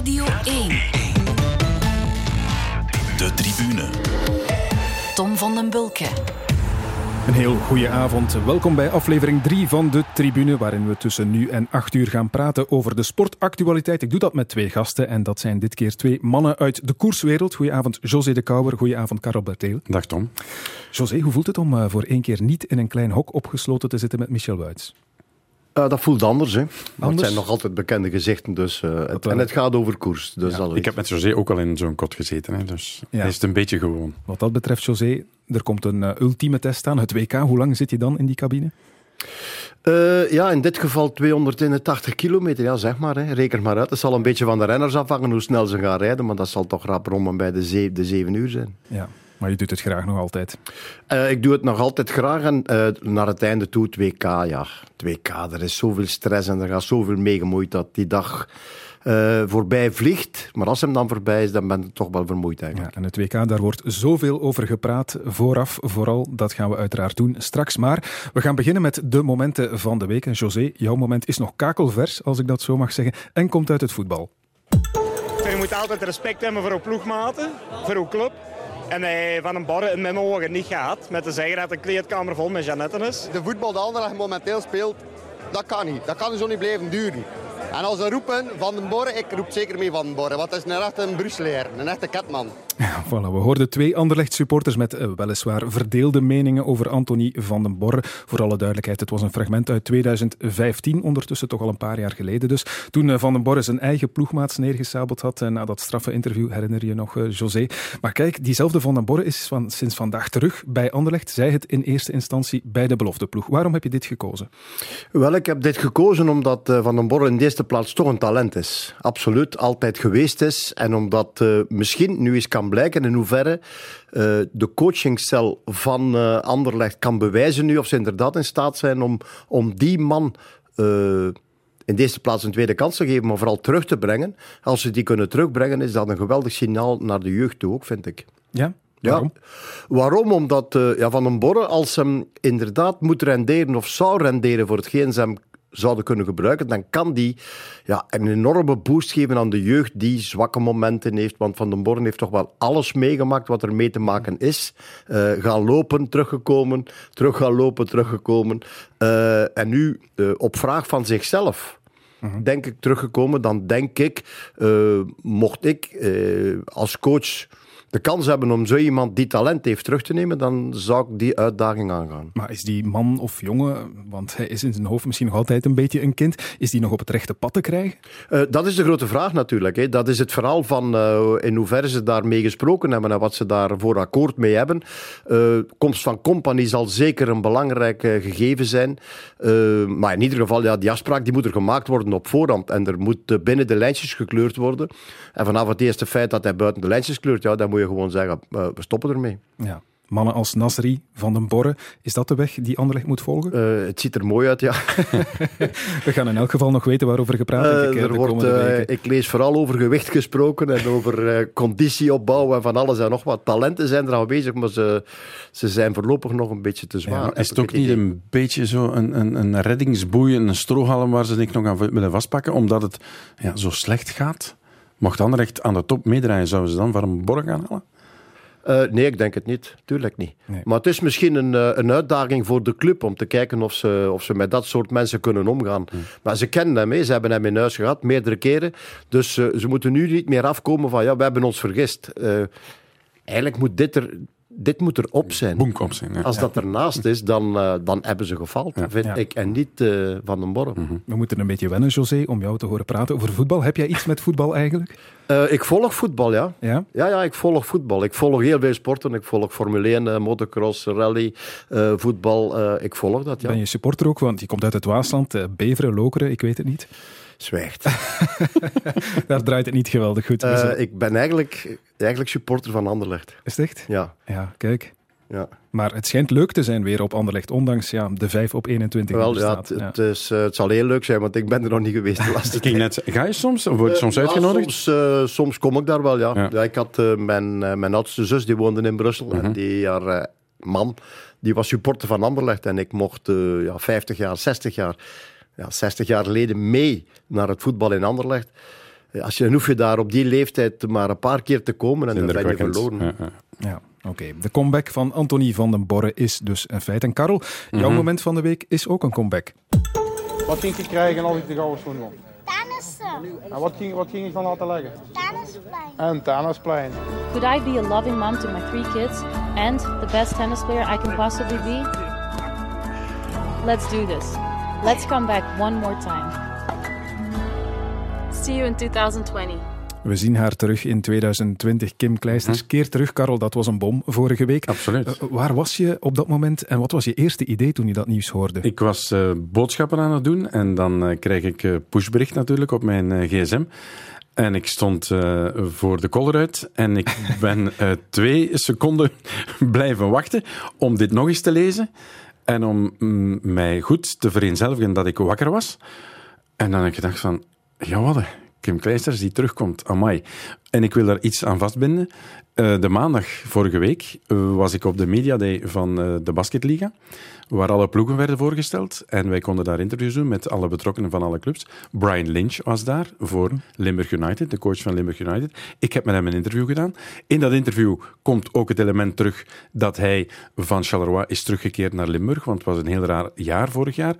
Radio 1. De tribune. Tom van den Bulke. Een heel goede avond. Welkom bij aflevering 3 van de Tribune, waarin we tussen nu en 8 uur gaan praten over de sportactualiteit. Ik doe dat met twee gasten en dat zijn dit keer twee mannen uit de koerswereld. Goedenavond José de Kouwer, goedenavond Karel Berteel. Dag Tom. José, hoe voelt het om uh, voor één keer niet in een klein hok opgesloten te zitten met Michel Wuits? Uh, dat voelt anders, hè. Maar het zijn nog altijd bekende gezichten, dus, uh, het, en het gaat over koers. Dus ja, ik heb met José ook al in zo'n kot gezeten, hè, dus ja. hij is het een beetje gewoon. Wat dat betreft, José, er komt een uh, ultieme test aan, het WK. Hoe lang zit je dan in die cabine? Uh, ja, in dit geval 281 kilometer, ja, zeg maar. Hè. Reken maar uit. Het zal een beetje van de renners afhangen hoe snel ze gaan rijden, maar dat zal toch rap rond bij de, ze de 7 uur zijn. Ja. Maar je doet het graag nog altijd? Uh, ik doe het nog altijd graag en uh, naar het einde toe, 2K, ja. 2K, er is zoveel stress en er gaat zoveel meegemoeid dat die dag uh, voorbij vliegt. Maar als hem dan voorbij is, dan ben ik toch wel vermoeid eigenlijk. Ja, en het WK, daar wordt zoveel over gepraat. Vooraf vooral, dat gaan we uiteraard doen straks. Maar we gaan beginnen met de momenten van de week. En José, jouw moment is nog kakelvers, als ik dat zo mag zeggen, en komt uit het voetbal. Je moet altijd respect hebben voor uw ploegmaten, voor uw club. En hij van een barre in mijn ogen niet gaat. Met te zeggen dat de kleedkamer vol met Janetten is. De voetbal die Anderlecht momenteel speelt, dat kan niet. Dat kan zo niet blijven duren. En als ze roepen Van den Borre, ik roep zeker mee Van den Borre. Want dat is een echte Brusselaar, een echte ketman. Ja, voilà, we hoorden twee Anderlecht supporters met uh, weliswaar verdeelde meningen over Anthony van den Borre. Voor alle duidelijkheid, het was een fragment uit 2015, ondertussen toch al een paar jaar geleden dus. Toen uh, Van den Borre zijn eigen ploegmaats neergesabeld had uh, na dat straffe interview, herinner je nog, José. Maar kijk, diezelfde Van den Borre is van, sinds vandaag terug bij Anderlecht. Zij het in eerste instantie bij de belofteploeg. Waarom heb je dit gekozen? Wel, ik heb dit gekozen omdat Van den Borre in eerste plaats toch een talent is. Absoluut, altijd geweest is. En omdat misschien nu eens kan blijken in hoeverre uh, de coachingcel van uh, Anderlecht kan bewijzen nu of ze inderdaad in staat zijn om, om die man in deze plaats een tweede kans te geven, maar vooral terug te brengen. Als ze die kunnen terugbrengen, is dat een geweldig signaal naar de jeugd toe ook, vind ik. Ja? Waarom? Ja, waarom? Omdat uh, ja, Van den Borre, als hem inderdaad moet renderen of zou renderen voor hetgeen ze hem zouden kunnen gebruiken, dan kan die ja, een enorme boost geven aan de jeugd die zwakke momenten heeft. Want Van den Born heeft toch wel alles meegemaakt wat er mee te maken is. Uh, gaan lopen, teruggekomen, terug gaan lopen, teruggekomen. Uh, en nu, uh, op vraag van zichzelf, uh-huh. denk ik teruggekomen, dan denk ik, mocht ik als coach de kans hebben om zo iemand die talent heeft terug te nemen, dan zou ik die uitdaging aangaan. Maar is die man of jongen, want hij is in zijn hoofd misschien nog altijd een beetje een kind, is die nog op het rechte pad te krijgen? Uh, dat is de grote vraag natuurlijk. Hè. Dat is het verhaal van uh, in hoeverre ze daarmee gesproken hebben en wat ze daarvoor akkoord mee hebben. Uh, komst van Company zal zeker een belangrijk gegeven zijn. maar in ieder geval, ja, die afspraak die moet er gemaakt worden op voorhand. En er moet binnen de lijntjes gekleurd worden. En vanaf het eerste feit dat hij buiten de lijntjes kleurt, ja, dan moet je gewoon zeggen, uh, we stoppen ermee. Ja. Mannen als Nasri, Van den Borre, is dat de weg die Anderlecht moet volgen? Uh, het ziet er mooi uit, ja. we gaan in elk geval nog weten waarover gepraat uh, er wordt, Ik lees vooral over gewicht gesproken en over conditieopbouw en van alles en nog wat. Talenten zijn er aanwezig, maar ze, ze zijn voorlopig nog een beetje te zwaar. Ja, is het ook niet een beetje zo een, een, een reddingsboei, een strohalm waar ze denk nog aan willen vastpakken, omdat het ja, zo slecht gaat? Mocht Anderlecht aan de top meedraaien, zouden ze dan Van een Borg gaan halen? Uh, nee, ik denk het niet. Tuurlijk niet. Nee. Maar het is misschien een, uh, een uitdaging voor de club om te kijken of ze, of ze met dat soort mensen kunnen omgaan. Hmm. Maar ze kennen hem, hè. ze hebben hem in huis gehad, meerdere keren. Dus uh, ze moeten nu niet meer afkomen van ja, we hebben ons vergist. eigenlijk moet dit er dit moet erop zijn. Boek zijn. Ja. Als dat ernaast is, dan, uh, dan hebben ze gefaald, ja. vind ja. ik. En niet uh, Van den Borre. Mm -hmm. We moeten een beetje wennen, José, om jou te horen praten over voetbal. Heb jij iets met voetbal eigenlijk? Uh, ik volg voetbal, ja. ja. Ja, ja, ik volg voetbal. Ik volg heel veel sporten. Ik volg Formule 1, motocross, rally, voetbal. ik volg dat, ja. Ben je supporter ook? Want je komt uit het Waasland. Beveren, Lokeren, ik weet het niet. Zwijgt. Daar draait het niet geweldig goed. Uh, ik ben eigenlijk, eigenlijk supporter van Anderlecht. Is het echt? Ja. Ja, kijk. Ja. Maar het schijnt leuk te zijn weer op Anderlecht, ondanks ja, de 5 op 21. Wel, ja, het, ja. Is, uh, het zal heel leuk zijn, want ik ben er nog niet geweest de laatste tijd. Net, ga je soms? Of word je soms uh, uitgenodigd? Soms, uh, soms kom ik daar wel, ja. ja. ja ik had mijn, mijn oudste zus, die woonde in Brussel. -huh. En Mhm. die, haar man, die was supporter van Anderlecht. En ik mocht ja, 50 jaar, 60 jaar ja, 60 jaar geleden mee naar het voetbal in Anderlecht. als je, dan hoef je daar op die leeftijd maar een paar keer te komen en dan ben je verloren. Ja, ja. Ja, oké. De comeback van Anthony van den Borre is dus een feit. En Karel, jouw moment van de week is ook een comeback. Wat ging je krijgen als ik de gouden schoen won? Tennissen. En wat ging, wat ging ik van laten leggen? Tennisplein. En tennisplein. Could I be a loving mom to my three kids and the best tennis player I can possibly be? Let's do this. Let's come back one more time. See you in 2020. We zien haar terug in 2020. Kim Kleisters keert terug. Karel, dat was een bom vorige week. Absoluut. Eh, waar was je op dat moment en wat was je eerste idee toen je dat nieuws hoorde? Ik was eh, boodschappen aan het doen en dan eh, krijg ik eh, pushbericht natuurlijk op mijn gsm. En ik stond eh, voor de koller uit en ik ben eh, twee seconden blijven wachten om dit nog eens te lezen. En om mm, mij goed te vereenzelvigen dat ik wakker was. En dan heb ik gedacht van, ja Kim Kleisters die terugkomt, amai. En ik wil daar iets aan vastbinden. Eh, de maandag vorige week eh, was ik op de Media Day van eh, de Basketliga, waar alle ploegen werden voorgesteld. En wij konden daar interviews doen met alle betrokkenen van alle clubs. Brian Lynch was daar voor Limburg United, de coach van Limburg United. Ik heb met hem een interview gedaan. In dat interview komt ook het element terug dat hij van Charleroi is teruggekeerd naar Limburg, want het was een heel raar jaar vorig jaar.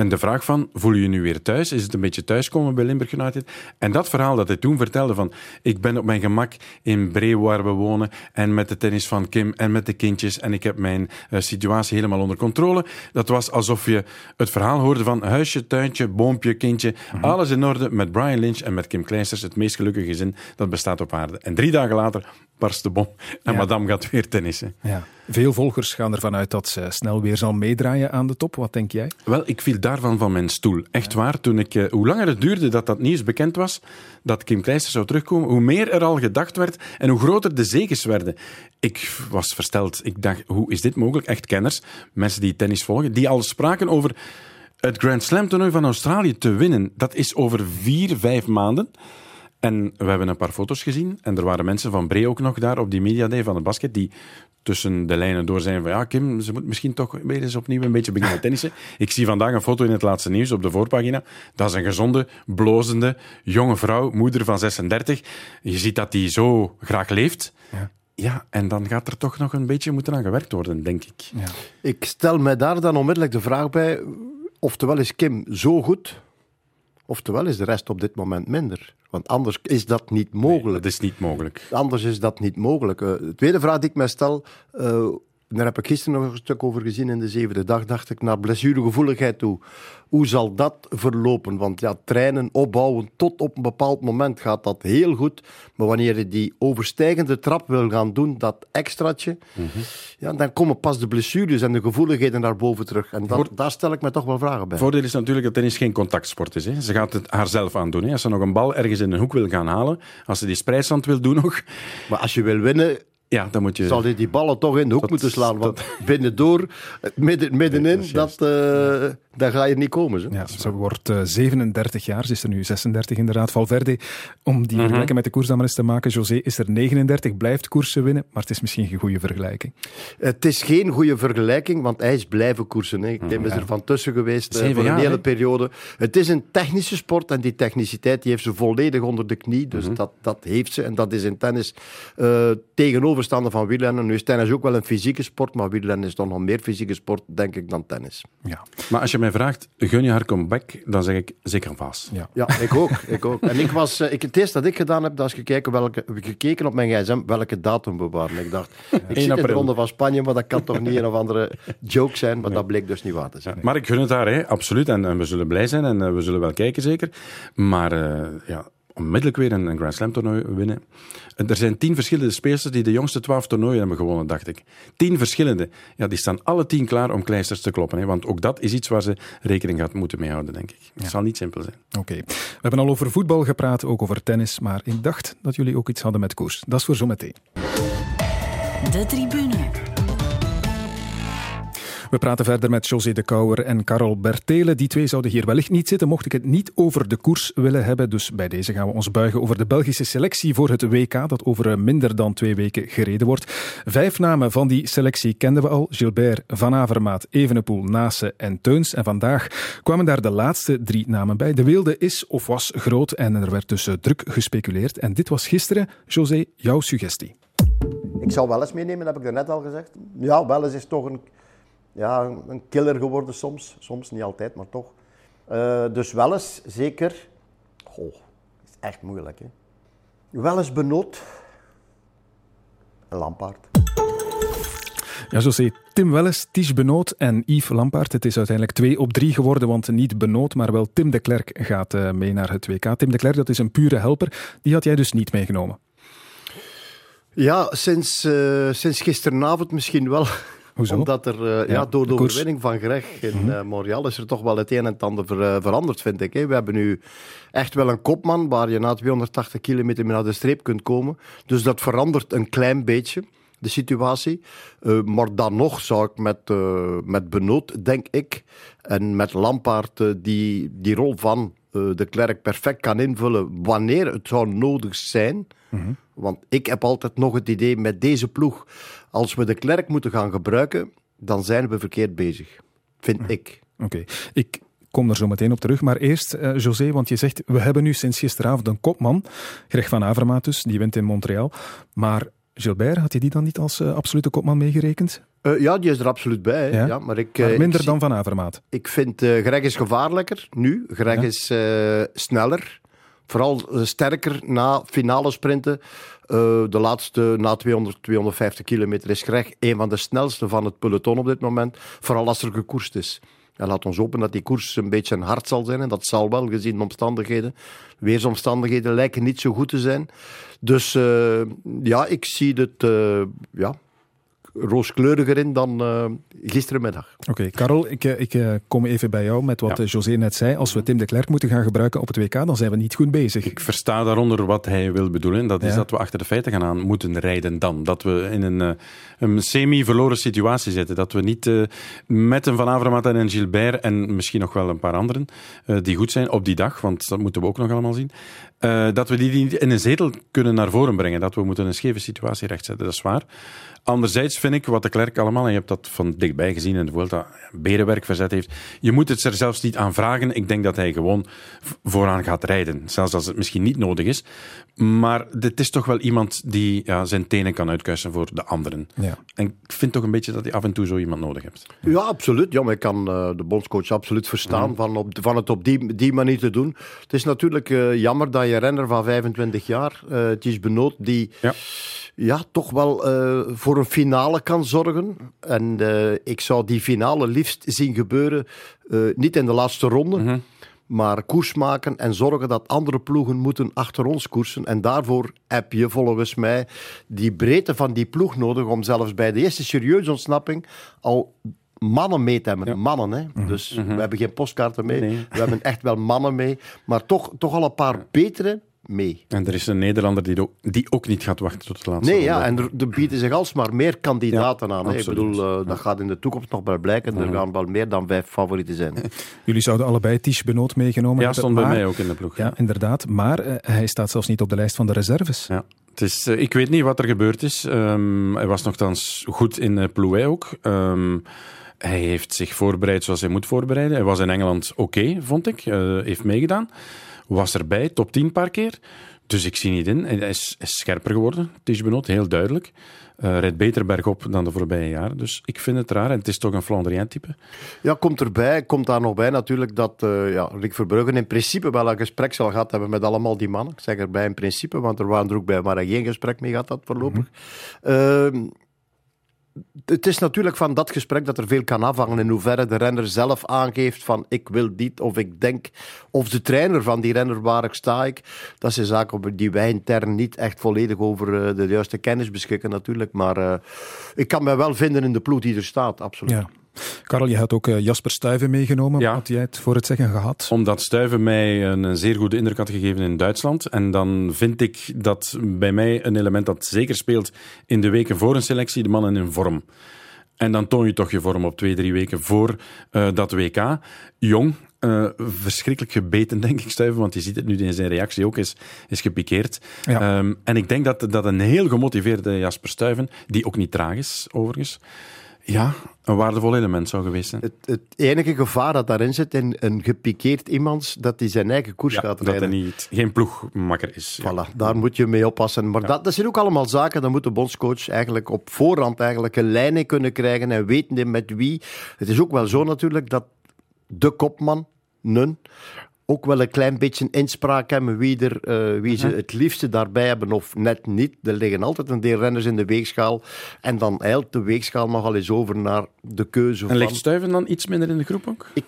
En de vraag van, voel je je nu weer thuis? Is het een beetje thuiskomen bij Limburg United? En dat verhaal dat hij toen vertelde van, ik ben op mijn gemak in Bree waar we wonen en met de tennis van Kim en met de kindjes en ik heb mijn eh, situatie helemaal onder controle. Dat was alsof je het verhaal hoorde van huisje, tuintje, boompje, kindje, alles in orde met Brian Lynch en met Kim Kleisters, het meest gelukkige gezin dat bestaat op aarde. En drie dagen later barst de bom en Ja. madame gaat weer tennissen. Ja. Veel volgers gaan ervan uit dat ze snel weer zal meedraaien aan de top. Wat denk jij? Wel, ik viel daarvan van mijn stoel. Echt waar. Toen ik, eh, hoe langer het duurde dat dat nieuws bekend was, dat Kim Kleisters zou terugkomen, hoe meer er al gedacht werd en hoe groter de zegens werden. Ik was versteld. Ik dacht, hoe is dit mogelijk? Echt kenners, mensen die tennis volgen, die al spraken over het Grand Slam toernooi van Australië te winnen. Dat is over vier, vijf maanden. En we hebben een paar foto's gezien. En er waren mensen van Bree ook nog daar op die Media Day van de basket. Die tussen de lijnen door zijn van ja, Kim, ze moet misschien toch weer eens opnieuw een beetje beginnen tennissen. Ik zie vandaag een foto in het laatste nieuws op de voorpagina. Dat is een gezonde, blozende, jonge vrouw, moeder van 36. Je ziet dat die zo graag leeft. Ja. Ja, en dan gaat er toch nog een beetje moeten aan gewerkt worden, denk ik. Ik stel mij daar dan onmiddellijk de vraag bij, oftewel is Kim zo goed, oftewel is de rest op dit moment minder. Want anders is dat niet mogelijk. Dat is niet mogelijk. Anders is dat niet mogelijk. Eh, de tweede vraag die ik mij stel, eh, daar heb ik gisteren nog een stuk over gezien in de zevende dag, dacht ik, naar blessuregevoeligheid toe. Hoe zal dat verlopen? Want ja, trainen, opbouwen, tot op een bepaald moment gaat dat heel goed. Maar wanneer je die overstijgende trap wil gaan doen, dat extraatje, ja, dan komen pas de blessures en de gevoeligheden naar boven terug. En dat, Voor- daar stel ik me toch wel vragen bij. Voordeel is natuurlijk dat tennis geen contactsport is. Hè. Ze gaat het haarzelf aandoen. Hè. Als ze nog een bal ergens in een hoek wil gaan halen, als ze die spreidstand wil doen nog, Maar als je wil winnen, ja, dan moet je... zal je die ballen toch in de hoek Dat- moeten slaan. Want binnendoor, midden, middenin, dat is dat, eh, daar ga je niet komen. Zo. Ja, ze wordt eh, 37 jaar, ze is er nu 36 inderdaad. Valverde, om die Mhm. vergelijking met de koers dan maar eens te maken. José is er 39, blijft koersen winnen, maar het is misschien geen goede vergelijking. Het is geen goede vergelijking, want hij is blijven koersen. Hè. Ik Tim is er van tussen geweest eh, voor een hele periode. Het is een technische sport en die techniciteit die heeft ze volledig onder de knie. Dus Mhm. dat, dat heeft ze. En dat is in tennis eh, tegenoverstaande van wielrennen. Nu is tennis ook wel een fysieke sport, maar wielrennen is toch nog meer fysieke sport, denk ik, dan tennis. Ja, Maar als je mij vraagt, gun je haar comeback, dan zeg ik zeker vast. ja. Ja, ik ook. Ik ook. En ik was, eh, ik, het eerste dat ik gedaan heb, dat is gekeken, welke, gekeken op mijn gsm welke datum we waren. Ik dacht, ik zit in de. Ronde van Spanje, maar dat kan toch niet een of andere joke zijn, maar dat bleek dus niet waar te zijn. Maar ik gun het haar, hè, absoluut. En, en we zullen blij zijn en eh, we zullen wel kijken, zeker. Maar eh, ja, onmiddellijk weer een, Grand Slam toernooi winnen. En Er zijn tien verschillende speelsters die de jongste twaalf toernooien hebben gewonnen, dacht ik. Tien verschillende. Ja, die staan alle tien klaar om kleisters te kloppen. Hè, want ook dat is iets waar ze rekening gaat moeten mee houden, denk ik. Het zal niet simpel zijn. Oké. We hebben al over voetbal gepraat, ook over tennis, maar ik dacht dat jullie ook iets hadden met koers. Dat is voor zometeen. De tribune. We praten verder met José de Kouwer en Karel Bertele. Die twee zouden hier wellicht niet zitten, mocht ik het niet over de koers willen hebben. Dus bij deze gaan we ons buigen over de Belgische selectie voor het WK, dat over minder dan twee weken gereden wordt. Vijf namen van die selectie kenden we al. Gilbert, Van Avermaat, Evenepoel, Nase en Teuns. En vandaag kwamen daar de laatste drie namen bij. De wilde is of was groot en er werd dus druk gespeculeerd. En dit was gisteren, José, jouw suggestie. Ik zou wel eens meenemen, heb ik er net al gezegd. Ja, wel eens is toch een, ja, een killer geworden soms. Soms, niet altijd, maar toch. Uh, dus wel eens, zeker. Goh, is echt moeilijk, hè. Wel eens benoot. Een Lampaard. Ja, José, Tim Welles, Ties Benoot en Yves Lampaard. Het is uiteindelijk 2 op 3 geworden, want niet Benoot, maar wel Tim de Klerk gaat uh, mee naar het WK. Tim de Klerk, dat is een pure helper. Die had jij dus niet meegenomen. Ja, sinds, uh, sinds gisteravond misschien wel. Hoezo? Omdat er uh, ja, ja, door de, de overwinning van Greg in -hmm. Montreal is er toch wel het een en het ander ver, veranderd, vind ik. Hè. We hebben nu echt wel een kopman waar je na 280 kilometer naar de streep kunt komen. Dus dat verandert een klein beetje de situatie. Uh, maar dan nog zou ik met, uh, met Benoot, denk ik, en met Lampaard uh, die, die rol van de Klerk perfect kan invullen wanneer het zou nodig zijn. Mhm. Mm -hmm. Want ik heb altijd nog het idee met deze ploeg, als we de Klerk moeten gaan gebruiken, dan zijn we verkeerd bezig. Vind ik. Oké, okay. ik kom er zo meteen op terug. Maar eerst, uh, José, want je zegt, we hebben nu sinds gisteravond een kopman, Greg van Avermaat dus, die wint in Montreal. Maar Gilbert, had je die dan niet als uh, absolute kopman meegerekend? Uh, ja, die is er absoluut bij. Ja? Ja, maar ik, maar minder ik dan Van Avermaat. Ik vind Greg is gevaarlijker nu. Greg ja? is sneller. Vooral sterker na finale sprinten. De laatste, na 200, 250 kilometer, is Greg een van de snelste van het peloton op dit moment. Vooral als er gekoerst is. En laat ons hopen dat die koers een beetje hard zal zijn. En dat zal wel, gezien de omstandigheden. Weersomstandigheden lijken niet zo goed te zijn. Dus uh, ja, ik zie het uh, ja, rooskleuriger in dan uh, gisterenmiddag. Oké, okay, Karel, ik, ik kom even bij jou met wat ja. José net zei. Als we Tim de Klerk moeten gaan gebruiken op het WK, dan zijn we niet goed bezig. Ik versta daaronder wat hij wil bedoelen. Dat is ja. dat we achter de feiten gaan aan moeten rijden dan. Dat we in een, een semi-verloren situatie zitten. Dat we niet uh, met een Van Avermaet en een Gilbert en misschien nog wel een paar anderen uh, die goed zijn op die dag, want dat moeten we ook nog allemaal zien. Uh, dat we die niet in een zetel kunnen naar voren brengen. Dat we moeten een scheve situatie rechtzetten. Dat is waar. Anderzijds vind ik wat de Klerk allemaal, en je hebt dat van dichtbij gezien in de Vuelta, berenwerk verzet heeft. Je moet het er zelfs niet aan vragen. Ik denk dat hij gewoon vooraan gaat rijden. Zelfs als het misschien niet nodig is. Maar dit is toch wel iemand die ja, zijn tenen kan uitkuisen voor de anderen. Ja. En ik vind toch een beetje dat hij af en toe zo iemand nodig hebt. Ja, absoluut. Ja, maar ik kan uh, de bondscoach absoluut verstaan ja. van, op, van het op die, die manier te doen. Het is natuurlijk uh, jammer dat je renner van 25 jaar, uh, het is Benoot, die... Ja ja, toch wel uh, voor een finale kan zorgen. En uh, ik zou die finale liefst zien gebeuren, uh, niet in de laatste ronde, Mhm. mm -hmm. maar koers maken en zorgen dat andere ploegen moeten achter ons koersen. En daarvoor heb je volgens mij die breedte van die ploeg nodig om zelfs bij de eerste serieuze ontsnapping al mannen mee te hebben. Ja. Mannen, hè. Mhm. Mm Dus we hebben geen postkaarten mee. Nee. We hebben echt wel mannen mee. Maar toch, toch al een paar betere mee. En er is een Nederlander die ook, die ook niet gaat wachten tot de laatste Nee, ja, en er, er bieden zich alsmaar meer kandidaten Ja, aan. Ik bedoel, uh, dat gaat in de toekomst nog wel blijken. Er gaan wel meer dan vijf favorieten zijn. Jullie zouden allebei Ties Benoot meegenomen Ja, stond bij maar- mij ook in de ploeg. Ja, inderdaad. Maar uh, hij staat zelfs niet op de lijst van de reserves. Ja. Het is, uh, ik weet niet wat er gebeurd is. Um, hij was nogthans goed in uh, Plouay ook. Um, hij heeft zich voorbereid zoals hij moet voorbereiden. Hij was in Engeland oké, okay, vond ik. Uh, heeft meegedaan. Was erbij, top 10 paar keer. Dus ik zie niet in. Hij is, is scherper geworden, Tischbenot, heel duidelijk. Uh, rijdt beter bergop dan de voorbije jaren. Dus ik vind het raar. En het is toch een Flandrien-type. Ja, komt erbij. Komt daar nog bij natuurlijk dat uh, ja, Rick Verbruggen in principe wel een gesprek zal gehad hebben met allemaal die mannen. Ik zeg erbij in principe, want er waren er ook bij waar hij geen gesprek mee gehad had voorlopig. Mm -hmm. uh, het is natuurlijk van dat gesprek dat er veel kan afhangen in hoeverre de renner zelf aangeeft van ik wil dit of ik denk of de trainer van die renner waar ik sta ik. Dat zaak op die wij intern niet echt volledig over uh, de juiste kennis beschikken natuurlijk, maar uh, ik kan mij wel vinden in de ploeg die er staat, absoluut. Karel, je had ook uh, Jasper Stuyven meegenomen. Ja. Had jij het voor het zeggen gehad? Omdat Stuyven mij een, zeer goede indruk had gegeven in Duitsland. En dan vind ik dat bij mij een element dat zeker speelt in de weken voor een selectie, de mannen in vorm. En dan toon je toch je vorm op twee, drie weken voor eh, dat WK. Jong, eh, verschrikkelijk gebeten, denk ik, Stuiven, want je ziet het nu in zijn reactie ook, is, is gepikeerd. Ja. Ehm, en ik denk dat, dat een heel gemotiveerde Jasper Stuyven, die ook niet traag is, overigens, ja, een waardevol element zou geweest zijn. Het, het enige gevaar dat daarin zit in een gepikeerd iemand, dat hij zijn eigen koers Ja, gaat dat hij rijden. niet, geen ploegmakker is. Ja. Voilà, daar moet je mee oppassen. Maar dat, dat zijn ook allemaal zaken, dan moet de bondscoach eigenlijk op voorhand eigenlijk een lijn in kunnen krijgen en weten met wie. Het is ook wel zo natuurlijk dat de kopman, Nun, ook wel een klein beetje inspraak hebben wie, er, eh, wie ze het liefste daarbij hebben of net niet. Er liggen altijd een deel renners in de weegschaal. En dan eilt de weegschaal nogal eens over naar de keuze En van... ligt Stuyven dan iets minder in de groep ook? Ik,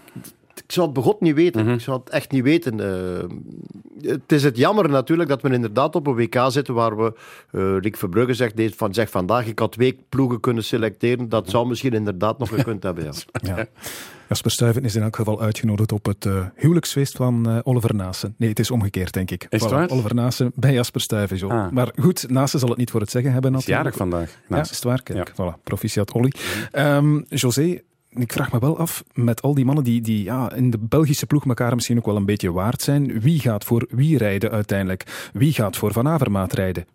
ik zou het begot niet weten. Ik zou het echt niet weten. Eh, het is het jammer natuurlijk dat we inderdaad op een WK zitten waar we, eh Rick Verbrugge zegt, van, zegt vandaag, ik had twee ploegen kunnen selecteren. Dat zou misschien inderdaad nog gekund hebben. Ja. Ja. Jasper Stuyven is in elk geval uitgenodigd op het eh, huwelijksfeest van Oliver Naassen. Nee, het is omgekeerd, denk ik. Is het Voilà, waar? Oliver Naassen bij Jasper Stuyven. Zo. Ah. Maar goed, Naassen zal het niet voor het zeggen hebben Is natuurlijk. jarig vandaag. Ja, is het waar? Kijk, voilà. Proficiat Olly. Ehm, José, ik vraag me wel af, met al die mannen die, die ja, in de Belgische ploeg elkaar misschien ook wel een beetje waard zijn, wie gaat voor wie rijden uiteindelijk? Wie gaat voor Van Avermaat rijden?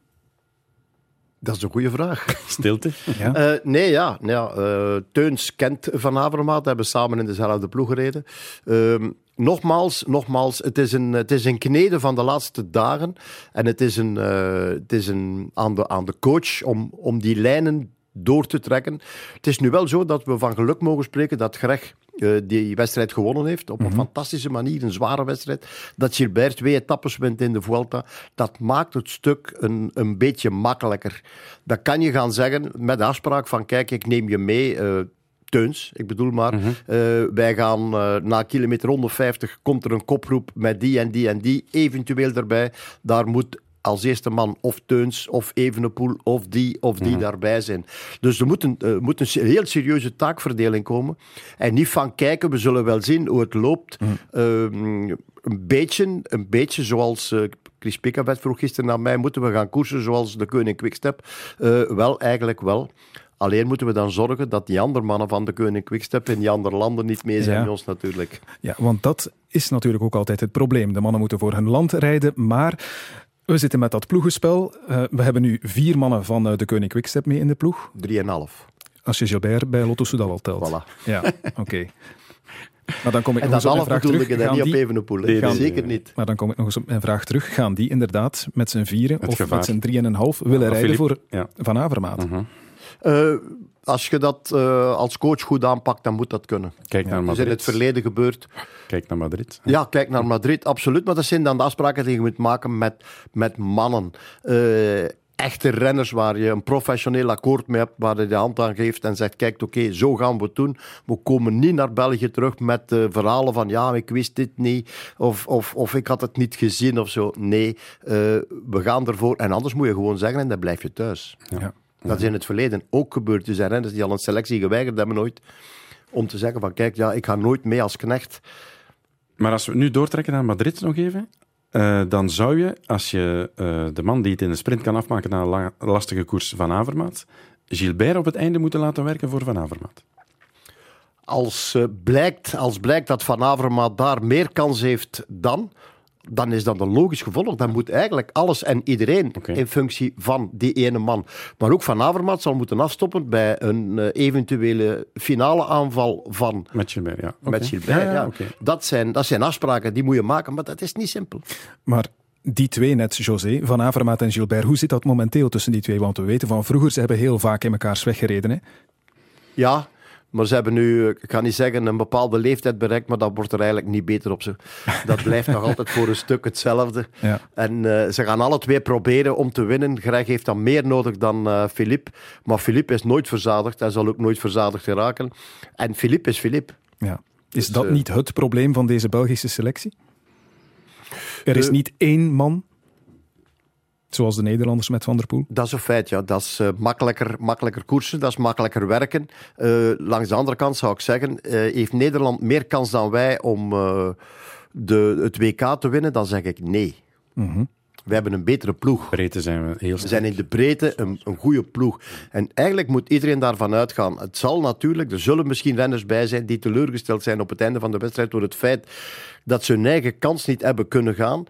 Dat is een goede vraag. Stilte. Ja? Eh, nee, ja. ja eh, Teuns kent Van Avermaat, hebben samen in dezelfde ploeg gereden. Ehm, nogmaals, nogmaals het, is een, het is een knede van de laatste dagen. En het is, een, eh, het is een, aan, de, aan de coach om, om die lijnen door te trekken. Het is nu wel zo dat we van geluk mogen spreken dat Greg eh, die wedstrijd gewonnen heeft. Op een fantastische manier, een zware wedstrijd. Dat Gilbert twee etappes wint in de Vuelta. Dat maakt het stuk een, een beetje makkelijker. Dat kan je gaan zeggen met de afspraak van kijk, ik neem je mee... eh, Teuns, ik bedoel maar. Mhm. Eh, wij gaan na kilometer 150 komt er een koproep met die en die en die eventueel erbij. Daar moet als eerste man of Teuns of Evenepoel of die of die daarbij zijn. Dus er moet een, eh, moet een heel serieuze taakverdeling komen. En niet van kijken, we zullen wel zien hoe het loopt. Ehm, een, beetje, een beetje zoals... eh Chris Pikavett vroeg gisteren naar mij, moeten we gaan koersen zoals de Koning Quickstep? Eh, wel, eigenlijk wel. Alleen moeten we dan zorgen dat die andere mannen van de Koning Quickstep in die andere landen niet mee zijn Ja. met ons natuurlijk. Ja, want dat is natuurlijk ook altijd het probleem. De mannen moeten voor hun land rijden, maar we zitten met dat ploegenspel. Eh, we hebben nu vier mannen van eh, de Koning Quickstep mee in de ploeg. Drieënhalf. Als je Gilbert bij Lotto Soudal al telt. Voilà. Ja, oké. Maar dan kom ik En nog dat eens op mijn vraag terug. ik Gaan niet op Evenepoel. hè. Nee, nee, Zeker nee. niet. Maar dan kom ik nog eens op mijn vraag terug. Gaan die inderdaad met z'n vieren Het of gevaar. met z'n drieën en een half willen rijden Philippe- voor ja. Van Avermaat? Mhm. Eh, als je dat eh, als coach goed aanpakt, dan moet dat kunnen. Kijk naar Dat is in Madrid. het verleden gebeurd. Kijk naar Madrid. Ja, kijk naar Madrid, absoluut. Maar dat zijn dan de afspraken die je moet maken met, met mannen. Eh, echte renners waar je een professioneel akkoord mee hebt, waar je de hand aan geeft en zegt, kijk, oké, zo gaan we het doen. We komen niet naar België terug met eh, verhalen van, ja, ik wist dit niet, of, of, of ik had het niet gezien of zo. Nee, eh, we gaan ervoor. En anders moet je gewoon zeggen, en dan blijf je thuis. Ja. Dat is in het verleden ook gebeurd. Er zijn renners die al een selectie geweigerd hebben ooit, om te zeggen van, kijk, ja, ik ga nooit mee als knecht. Maar als we nu doortrekken naar Madrid nog even, eh, dan zou je, als je eh, de man die het in de sprint kan afmaken na een la- lastige koers van Avermaat, Gilbert op het einde moeten laten werken voor Van Avermaat. Als, eh, blijkt, als blijkt dat Van Avermaat daar meer kans heeft dan, dan is dat een logisch gevolg. Dan moet eigenlijk alles en iedereen in functie van die ene man. Maar ook Van Avermaat zal moeten afstoppen bij een eh, eventuele finale aanval van Met Gilbert, ja. Oké. met Gilbert. Ja, ja, Ja, oké. dat, zijn, dat zijn afspraken die moet je maken, maar dat is niet simpel. Maar die twee net, José, Van Avermaat en Gilbert, hoe zit dat momenteel tussen die twee? Want we weten van vroeger, ze hebben heel vaak in elkaars weggereden. Hè? Ja, maar ze hebben nu, ik ga niet zeggen een bepaalde leeftijd bereikt, maar dat wordt er eigenlijk niet beter op. Ze. Dat blijft nog altijd voor een stuk hetzelfde. Ja. En eh, ze gaan alle twee proberen om te winnen. Greg heeft dan meer nodig dan eh Philippe. Maar Philippe is nooit verzadigd. Hij zal ook nooit verzadigd geraken. En Philippe is Philippe. Ja. Is Dus, dat eh, niet het probleem van deze Belgische selectie? Er is niet één man, zoals de Nederlanders met Van der Poel. Dat is een feit, ja. Dat is eh, makkelijker, makkelijker koersen, dat is makkelijker werken. Eh, langs de andere kant zou ik zeggen, eh, heeft Nederland meer kans dan wij om eh, de, het WK te winnen? Dan zeg ik nee. Mhm. We hebben een betere ploeg. Breedte zijn we heel We zijn in de breedte een, een goede ploeg. En eigenlijk moet iedereen daarvan uitgaan. Het zal natuurlijk, er zullen misschien renners bij zijn die teleurgesteld zijn op het einde van de wedstrijd door het feit dat ze hun eigen kans niet hebben kunnen gaan.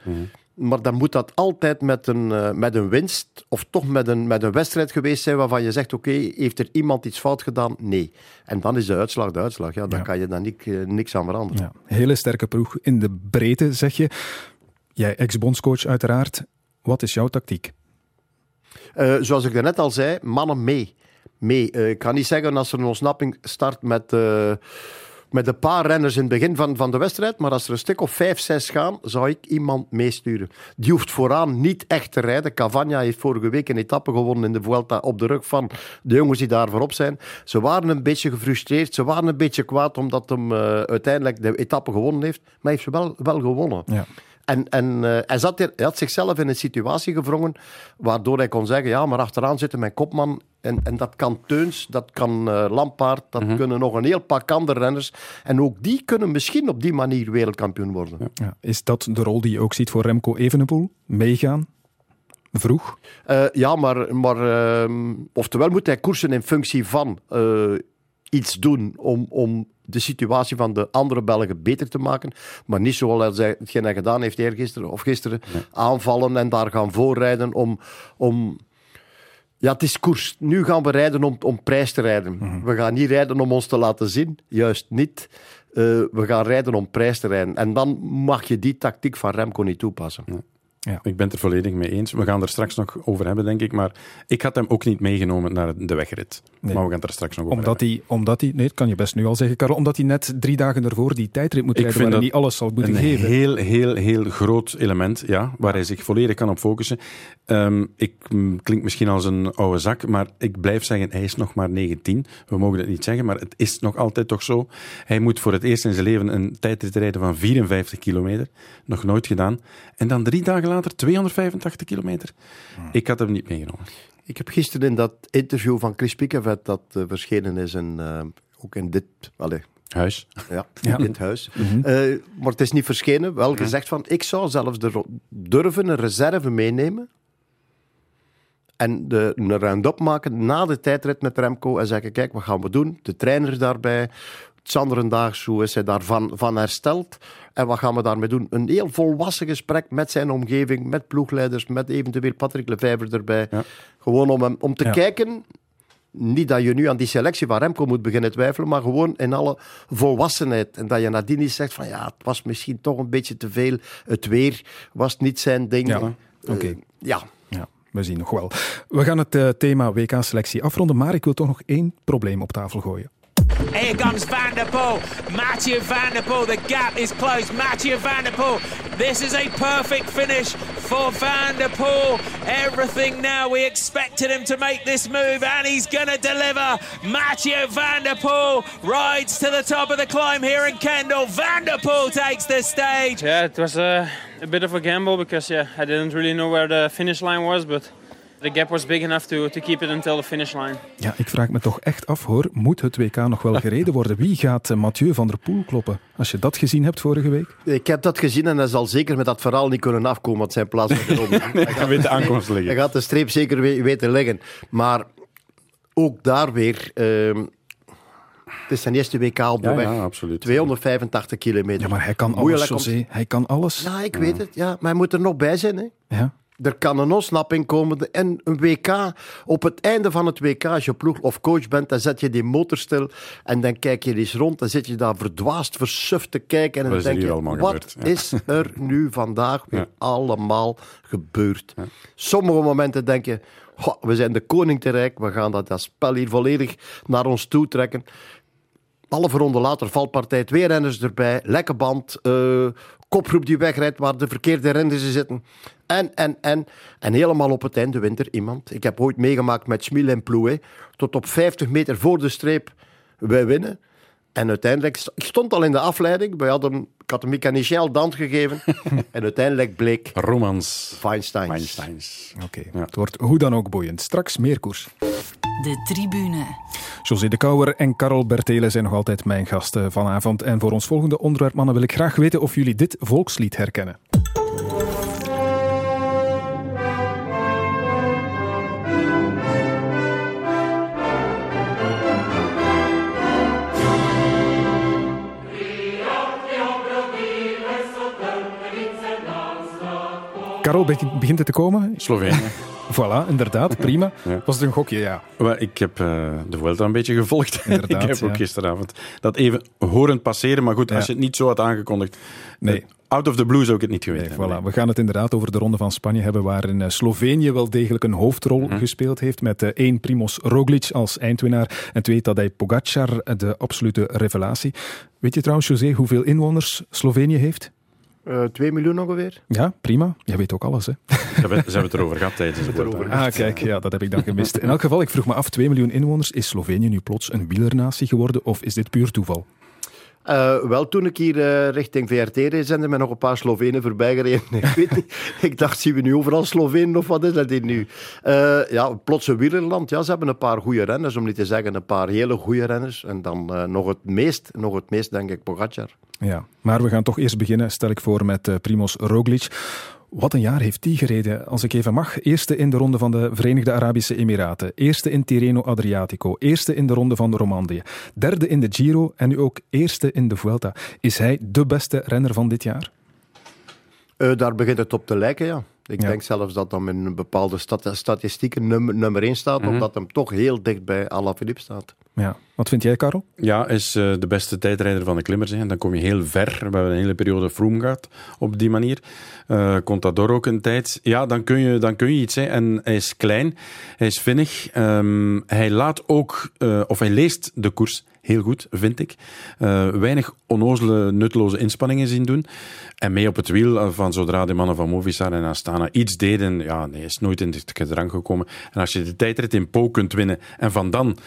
Maar dan moet dat altijd met een, eh, met een winst of toch met een, met een wedstrijd geweest zijn waarvan je zegt, oké, heeft er iemand iets fout gedaan? Nee. En dan is de uitslag de uitslag. Ja, daar Ja. kan je dan niet, eh, niks aan veranderen. Ja, hele sterke ploeg in de breedte, zeg je. Jij, ex-bondscoach uiteraard. Wat is jouw tactiek? Eh, zoals ik daarnet al zei, mannen mee. mee. Ik kan niet zeggen als er een ontsnapping start met, met een paar renners in het begin van, van de wedstrijd, maar als er een stuk of vijf, zes gaan, zou ik iemand meesturen. Die hoeft vooraan niet echt te rijden. Cavagna heeft vorige week een etappe gewonnen in de Vuelta op de rug van de jongens die daar voorop zijn. Ze waren een beetje gefrustreerd, ze waren een beetje kwaad omdat hem eh, uiteindelijk de etappe gewonnen heeft, maar hij heeft ze wel, wel gewonnen. Ja. En, en eh, hij, zat er, hij had zichzelf in een situatie gevrongen waardoor hij kon zeggen, ja, maar achteraan zit mijn kopman. En, en dat kan Teuns, dat kan eh Lampaard, dat kunnen nog een heel pak andere renners. En ook die kunnen misschien op die manier wereldkampioen worden. Ja, is dat de rol die je ook ziet voor Remco Evenepoel? Meegaan? Vroeg? Eh, ja, maar, maar ehm, oftewel moet hij koersen in functie van iets doen om, om de situatie van de andere Belgen beter te maken. Maar niet zoals hij hetgeen hij gedaan heeft eergisteren of gisteren. Aanvallen en daar gaan voorrijden om... om ja, het is koers. Nu gaan we rijden om, om prijs te rijden. We gaan niet rijden om ons te laten zien. Juist niet. Eh, we gaan rijden om prijs te rijden. En dan mag je die tactiek van Remco niet toepassen. Ik ben het er volledig mee eens. We gaan er straks nog over hebben, denk ik. Maar ik had hem ook niet meegenomen naar de wegrit. Nee. Maar we gaan het er straks nog over Omdat hebben. hij, omdat hij, nee, dat kan je best nu al zeggen, Karel, omdat hij net drie dagen ervoor die tijdrit moet Ik rijden vind waar hij dat niet alles zal moeten een geven. heel, heel, heel groot element, ja, waar hij zich volledig kan op focussen. Ehm, ik mm, klink misschien als een oude zak, maar ik blijf zeggen, hij is nog maar 19. We mogen het niet zeggen, maar het is nog altijd toch zo. Hij moet voor het eerst in zijn leven een tijdrit rijden van 54 kilometer. Nog nooit gedaan. En dan drie dagen later 285 kilometer. Ik had hem niet meegenomen. Ik heb gisteren in dat interview van Chris Piekevet, dat eh, verschenen is in, eh, ook in dit, allez, Huis. ja, Ja. in het huis. Eh, maar het is niet verschenen, wel gezegd van, ik zou zelfs de, durven een reserve meenemen en de, een round-up maken na de tijdrit met Remco en zeggen, kijk, wat gaan we doen? De trainer daarbij, Sanderendaags, hoe is hij daarvan van hersteld? En wat gaan we daarmee doen? Een heel volwassen gesprek met zijn omgeving, met ploegleiders, met eventueel Patrick Lefevre erbij. Ja. Gewoon om, hem, om te Ja. kijken, niet dat je nu aan die selectie van Remco moet beginnen twijfelen, maar gewoon in alle volwassenheid. En dat je nadien niet zegt van ja, het was misschien toch een beetje te veel. Het weer was niet zijn ding. Ja, Eh, oké. ja. Ja, we zien nog wel. We gaan het eh, thema WK-selectie afronden, maar ik wil toch nog één probleem op tafel gooien. Here comes Van der Poel. Mathieu Van der Poel. The gap is closed. Mathieu Van der Poel. This is a perfect finish for Van der Poel. Everything now. We expected him to make this move, and he's going to deliver. Mathieu Van der Poel rides to the top of the climb here in Kendall. Van der Poel takes the stage. Yeah, it was a, a bit of a gamble because yeah, I didn't really know where the finish line was, but the gap was big enough to, to keep it until the finish line. Ja, ik vraag me toch echt af hoor, moet het WK nog wel gereden worden? Wie gaat eh, Mathieu van der Poel kloppen? Als je dat gezien hebt vorige week? Ik heb dat gezien en hij zal zeker met dat verhaal niet kunnen afkomen wat zijn plaats genomen. Hij Hij weet de aankomst liggen. Hij gaat de streep zeker we- weten leggen. Maar ook daar weer... ehm, het is zijn eerste WK op de Ja, weg. ja, absoluut. 285 kilometer. Ja, maar hij kan alles, Moeilijk om- José. Hij kan alles. Ja, ik weet het. Ja, maar hij moet er nog bij zijn. Hè. Ja. Er kan een ontsnapping komen. En een WK, op het einde van het WK, als je ploeg of coach bent, dan zet je die motor stil en dan kijk je eens rond. Dan zit je daar verdwaasd, versuft te kijken. En dan denk je, wat gebeurd? Ja. is er nu vandaag weer Ja. allemaal gebeurd? Sommige momenten denk je, "Goh, we zijn de koning te rijk. We gaan dat, dat spel hier volledig naar ons toe trekken. Halve ronde later valpartij, twee renners erbij, lekke band, eh, kopgroep die wegrijdt waar de verkeerde renners zitten. En, en, en. En helemaal op het einde wint er iemand. Ik heb ooit meegemaakt met Schmil en Plouet. Tot op 50 meter voor de streep, wij winnen. En uiteindelijk, ik stond al in de afleiding. Wij hadden, ik had een mechanicien al dans gegeven. en uiteindelijk bleek Romans. Feinstein. Weinsteins. Oké, Ja. het wordt hoe dan ook boeiend. Straks meer koers. De tribune. José de Kouwer en Karel Bertelen zijn nog altijd mijn gasten vanavond. En voor ons volgende onderwerp, mannen, wil ik graag weten of jullie dit volkslied herkennen. Karel, begint het te komen? Slovenië. Voilà, inderdaad, prima. Ja. Was het een gokje? Ja. Ik heb eh, de Vuelta een beetje gevolgd. Inderdaad, ik heb ook gisteravond dat even horen passeren. Maar goed, als je het niet zo had aangekondigd... Nee. eh, Out of the blue zou ik het niet geweten Nee, hebben. voilà. We gaan het inderdaad over de Ronde van Spanje hebben, waarin eh, Slovenië wel degelijk een hoofdrol Mhm. gespeeld heeft. Met één Primoz Roglic als eindwinnaar en twee Tadej Pogacar, de absolute revelatie. Weet je trouwens, José, hoeveel inwoners Slovenië heeft? Eh 2 miljoen ongeveer. Ja, prima. Jij weet ook alles, hè? Ze hebben, ze hebben het erover gehad tijdens de Vuelta. Ah, kijk, ja, dat heb ik dan gemist. In elk geval, ik vroeg me af, 2 miljoen inwoners, is Slovenië nu plots een wielernatie geworden of is dit puur toeval? Eh, wel, toen ik hier eh, richting VRT reed, zijn mij nog een paar Slovenen voorbij gereden. ik weet niet. Ik dacht, zien we nu overal Slovenen of wat is dat hier nu? Eh, ja, plots een wielerland. Ja, ze hebben een paar goede renners, om niet te zeggen een paar hele goede renners. En dan nog, het meest, nog het meest, denk ik, Pogacar. Ja, maar we gaan toch eerst beginnen, stel ik voor, met Primoz Roglic. Wat een jaar heeft die gereden, als ik even mag. Eerste in de ronde van de Verenigde Arabische Emiraten. Eerste in Tirreno Adriatico. Eerste in de ronde van de Romandie. Derde in de Giro en nu ook eerste in de Vuelta. Is hij de beste renner van dit jaar? Eh, daar begint het op te lijken, ja. Ik Ja. denk zelfs dat hem in een bepaalde stat- statistieken nummer, nummer 1 staat, Mhm. omdat hem toch heel dicht bij Alaphilippe staat. Ja. Wat vind jij, Karel? Ja, is eh, de beste tijdrijder van de klimmers. hè. Dan kom je heel ver. We hebben een hele periode Froome gehad op die manier. Eh Contador ook een tijd. Ja, dan kun je, dan kun je iets. Hè. En hij is klein, hij is vinnig. Ehm, hij laat ook, eh, of hij leest de koers heel goed, vind ik. Weinig onnozele, nutteloze inspanningen zien doen. En mee op het wiel van zodra de mannen van Movistar en Astana iets deden, ja, nee, is nooit in het gedrang gekomen. En als je de tijdrit in Po kunt winnen en van dan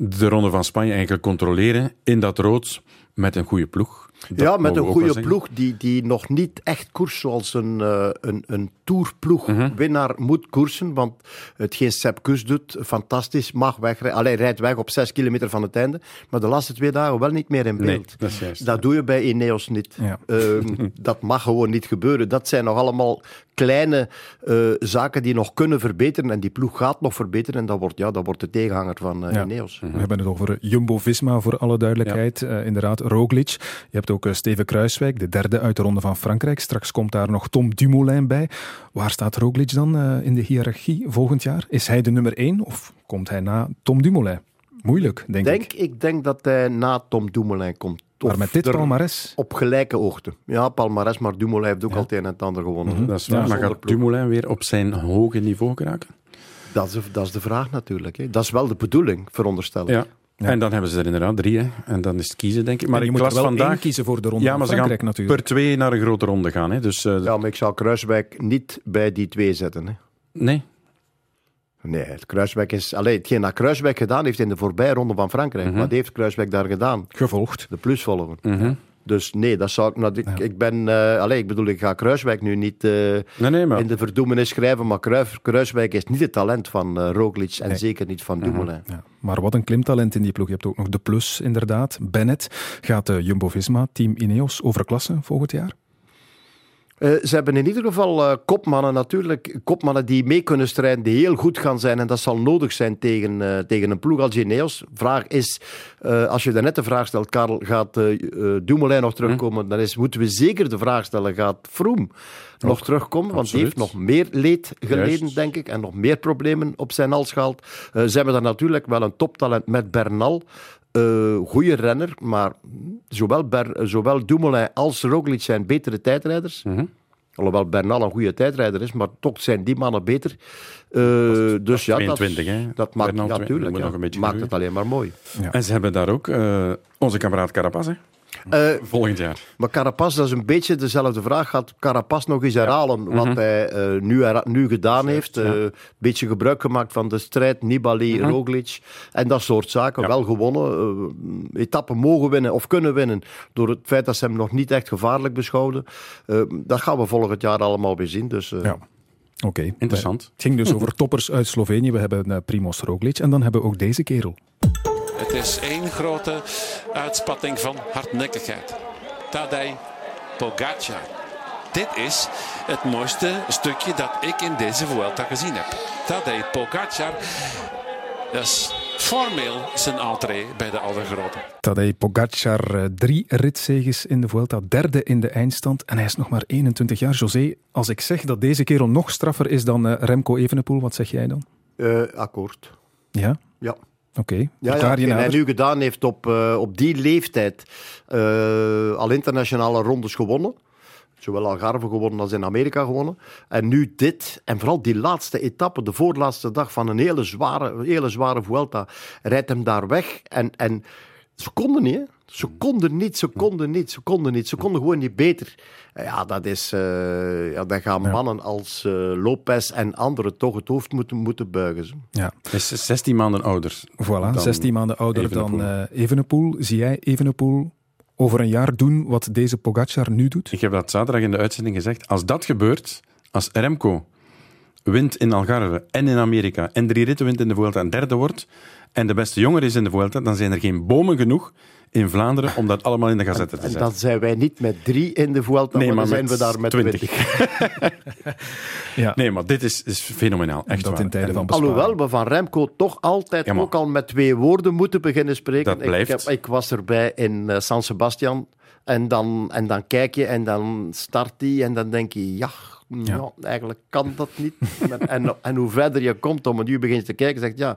de Ronde van Spanje eigenlijk controleren in dat rood met een goede ploeg. Dat ja, met een goede ploeg die, die nog niet echt koers zoals een, eh, een, een tourploeg Mhm. winnaar moet koersen. Want hetgeen Sepp Kuss doet, fantastisch, mag wegrijden. Allee, hij rijdt weg op 6 kilometer van het einde. Maar de laatste twee dagen wel niet meer in Nee, beeld. dat is juist. Dat doe je bij Ineos niet. Ja. Ehm, dat mag gewoon niet gebeuren. Dat zijn nog allemaal kleine eh, zaken die nog kunnen verbeteren. En die ploeg gaat nog verbeteren. En dat wordt, ja, dat wordt de tegenhanger van eh, Ja. Ineos. We hebben het over Jumbo-Visma, voor alle duidelijkheid. Eh, inderdaad, Roglic. Je hebt ook Steven Kruiswijk, de derde uit de Ronde van Frankrijk. Straks komt daar nog Tom Dumoulin bij. Waar staat Roglic dan eh, in de hiërarchie volgend jaar? Is hij de nummer één of komt hij na Tom Dumoulin? Moeilijk, denk, Denk, ik. ik denk dat hij na Tom Dumoulin komt. Maar met dit palmares... Op gelijke hoogte. Ja, Palmares, maar Dumoulin heeft ook al het een en het ander gewonnen. Mhm. Dat is waar. Ja, maar gaat. Dumoulin weer op zijn hoge niveau geraken? Dat, is de, dat is de vraag natuurlijk. Hè. Dat is wel de bedoeling, veronderstellen. Ja. En dan hebben ze er inderdaad drie. Hè. En dan is het kiezen, denk ik. Maar En je ik moet wel vandaag... één kiezen voor de Ronde ja, maar ze gaan natuurlijk. per twee naar een grote ronde gaan. Hè. Dus eh, Ja, maar ik zou Kruiswijk niet bij die twee zetten. Hè. nee. Nee, het Kruiswijk is... Allee, hetgeen dat Kruiswijk gedaan heeft in de voorbije ronde van Frankrijk. Mhm. Wat heeft Kruiswijk daar gedaan? Gevolgd. De plusvolger. Mhm. Dus nee, dat zou ik... nou, ik, ik ben... allee, ik bedoel, ik ga Kruiswijk nu niet eh, Nee, nee, maar... in de verdoemenis schrijven, maar Kruis, Kruiswijk is niet het talent van eh Roglic en Nee. zeker niet van Mhm. Dumoulin. Ja, maar wat een klimtalent in die ploeg. Je hebt ook nog de plus, inderdaad. Bennett gaat de Jumbo-Visma, team Ineos, overklassen volgend jaar? Eh, ze hebben in ieder geval eh, kopmannen natuurlijk. Kopmannen die mee kunnen strijden, die heel goed gaan zijn. En dat zal nodig zijn tegen, eh, tegen een ploeg als Ineos. Vraag is, als je daarnet de vraag stelt, Karel, gaat Dumoulin nog terugkomen? Dan is, moeten we zeker de vraag stellen, gaat Froome nog terugkomen? Want die heeft nog meer leed geleden, Juist. denk ik. En nog meer problemen op zijn hals gehaald. Eh, ze hebben daar natuurlijk wel een toptalent met Bernal. Eh goede renner, maar zowel, Ber, zowel Dumoulin als Roglic zijn betere tijdrijders. Mhm. Alhoewel Bernal een goede tijdrijder is, maar toch zijn die mannen beter. Eh, dus ja, 22, hè? dat maakt, Bernal ja, twee- tuurlijk, moet ja, nog een beetje maakt groeien. het alleen maar mooi. En ze hebben daar ook eh, onze kameraad Carapaz, hè? Eh, Volgend jaar. maar Carapaz, dat is een beetje dezelfde vraag. Gaat Carapaz nog eens herhalen wat Mhm. hij eh, nu, nu gedaan heeft? ja. Een beetje gebruik gemaakt van de strijd Nibali, Mhm. Roglic en dat soort zaken. Ja. Wel gewonnen. eh, etappen mogen winnen of kunnen winnen door het feit dat ze hem nog niet echt gevaarlijk beschouwden. Eh, dat gaan we volgend jaar allemaal weer zien. Dus, eh, Ja. Oké. Interessant. Het ging dus over toppers uit Slovenië. We hebben eh, Primoz Roglic en dan hebben we ook deze kerel. Het is één grote uitspatting van hardnekkigheid. Tadej Pogacar. Dit is het mooiste stukje dat ik in deze Vuelta gezien heb. Tadej Pogacar, dat is formeel zijn entree bij de Allergrote. Tadej Pogacar, eh, drie ritzeges in de Vuelta, derde in de eindstand. En hij is nog maar 21 jaar. José, als ik zeg dat deze kerel nog straffer is dan eh, Remco Evenepoel, wat zeg jij dan? Eh, akkoord. Ja? Ja. Oké. Ja, ja, hetgeen hij nu gedaan heeft op, eh, op die leeftijd eh, al internationale rondes gewonnen. Zowel Algarve gewonnen als in Amerika gewonnen. En nu dit, en vooral die laatste etappe, de voorlaatste dag van een hele zware, hele zware Vuelta, rijdt hem daar weg. En, en ze konden niet, hè. Ze konden niet, ze konden niet, ze konden niet. Ze konden gewoon niet beter. Ja, dat is... eh, ja, dan gaan mannen als eh, Lopez en anderen toch het hoofd moeten, moeten buigen. zo. Ja. Hij is 16 maanden ouder. Voilà, dan 16 maanden ouder Evenepoel. dan eh Evenepoel. Zie jij Evenepoel over een jaar doen wat deze Pogacar nu doet? Ik heb dat zaterdag in de uitzending gezegd. Als dat gebeurt, als Remco wint in Algarve en in Amerika en drie ritten wint in de Vuelta en derde wordt en de beste jonger is in de Vuelta, dan zijn er geen bomen genoeg in Vlaanderen om dat allemaal in de gazette te En zetten. dan zijn wij niet met drie in de Vuelta, Nee, maar, dan zijn we daar met 20. twintig. Ja. Nee, maar dit is, is fenomenaal. Echt Dat waar. in tijden En van besparing. Alhoewel we van Remco toch altijd Ja, ook al met twee woorden moeten beginnen spreken. Dat blijft. Ik, heb- ik was erbij in eh, San Sebastian. En dan, en dan kijk je en dan start hij en dan denk je, ja, ja. eigenlijk kan dat niet. en, en, en hoe verder je komt, om nu begint te kijken, zegt ja,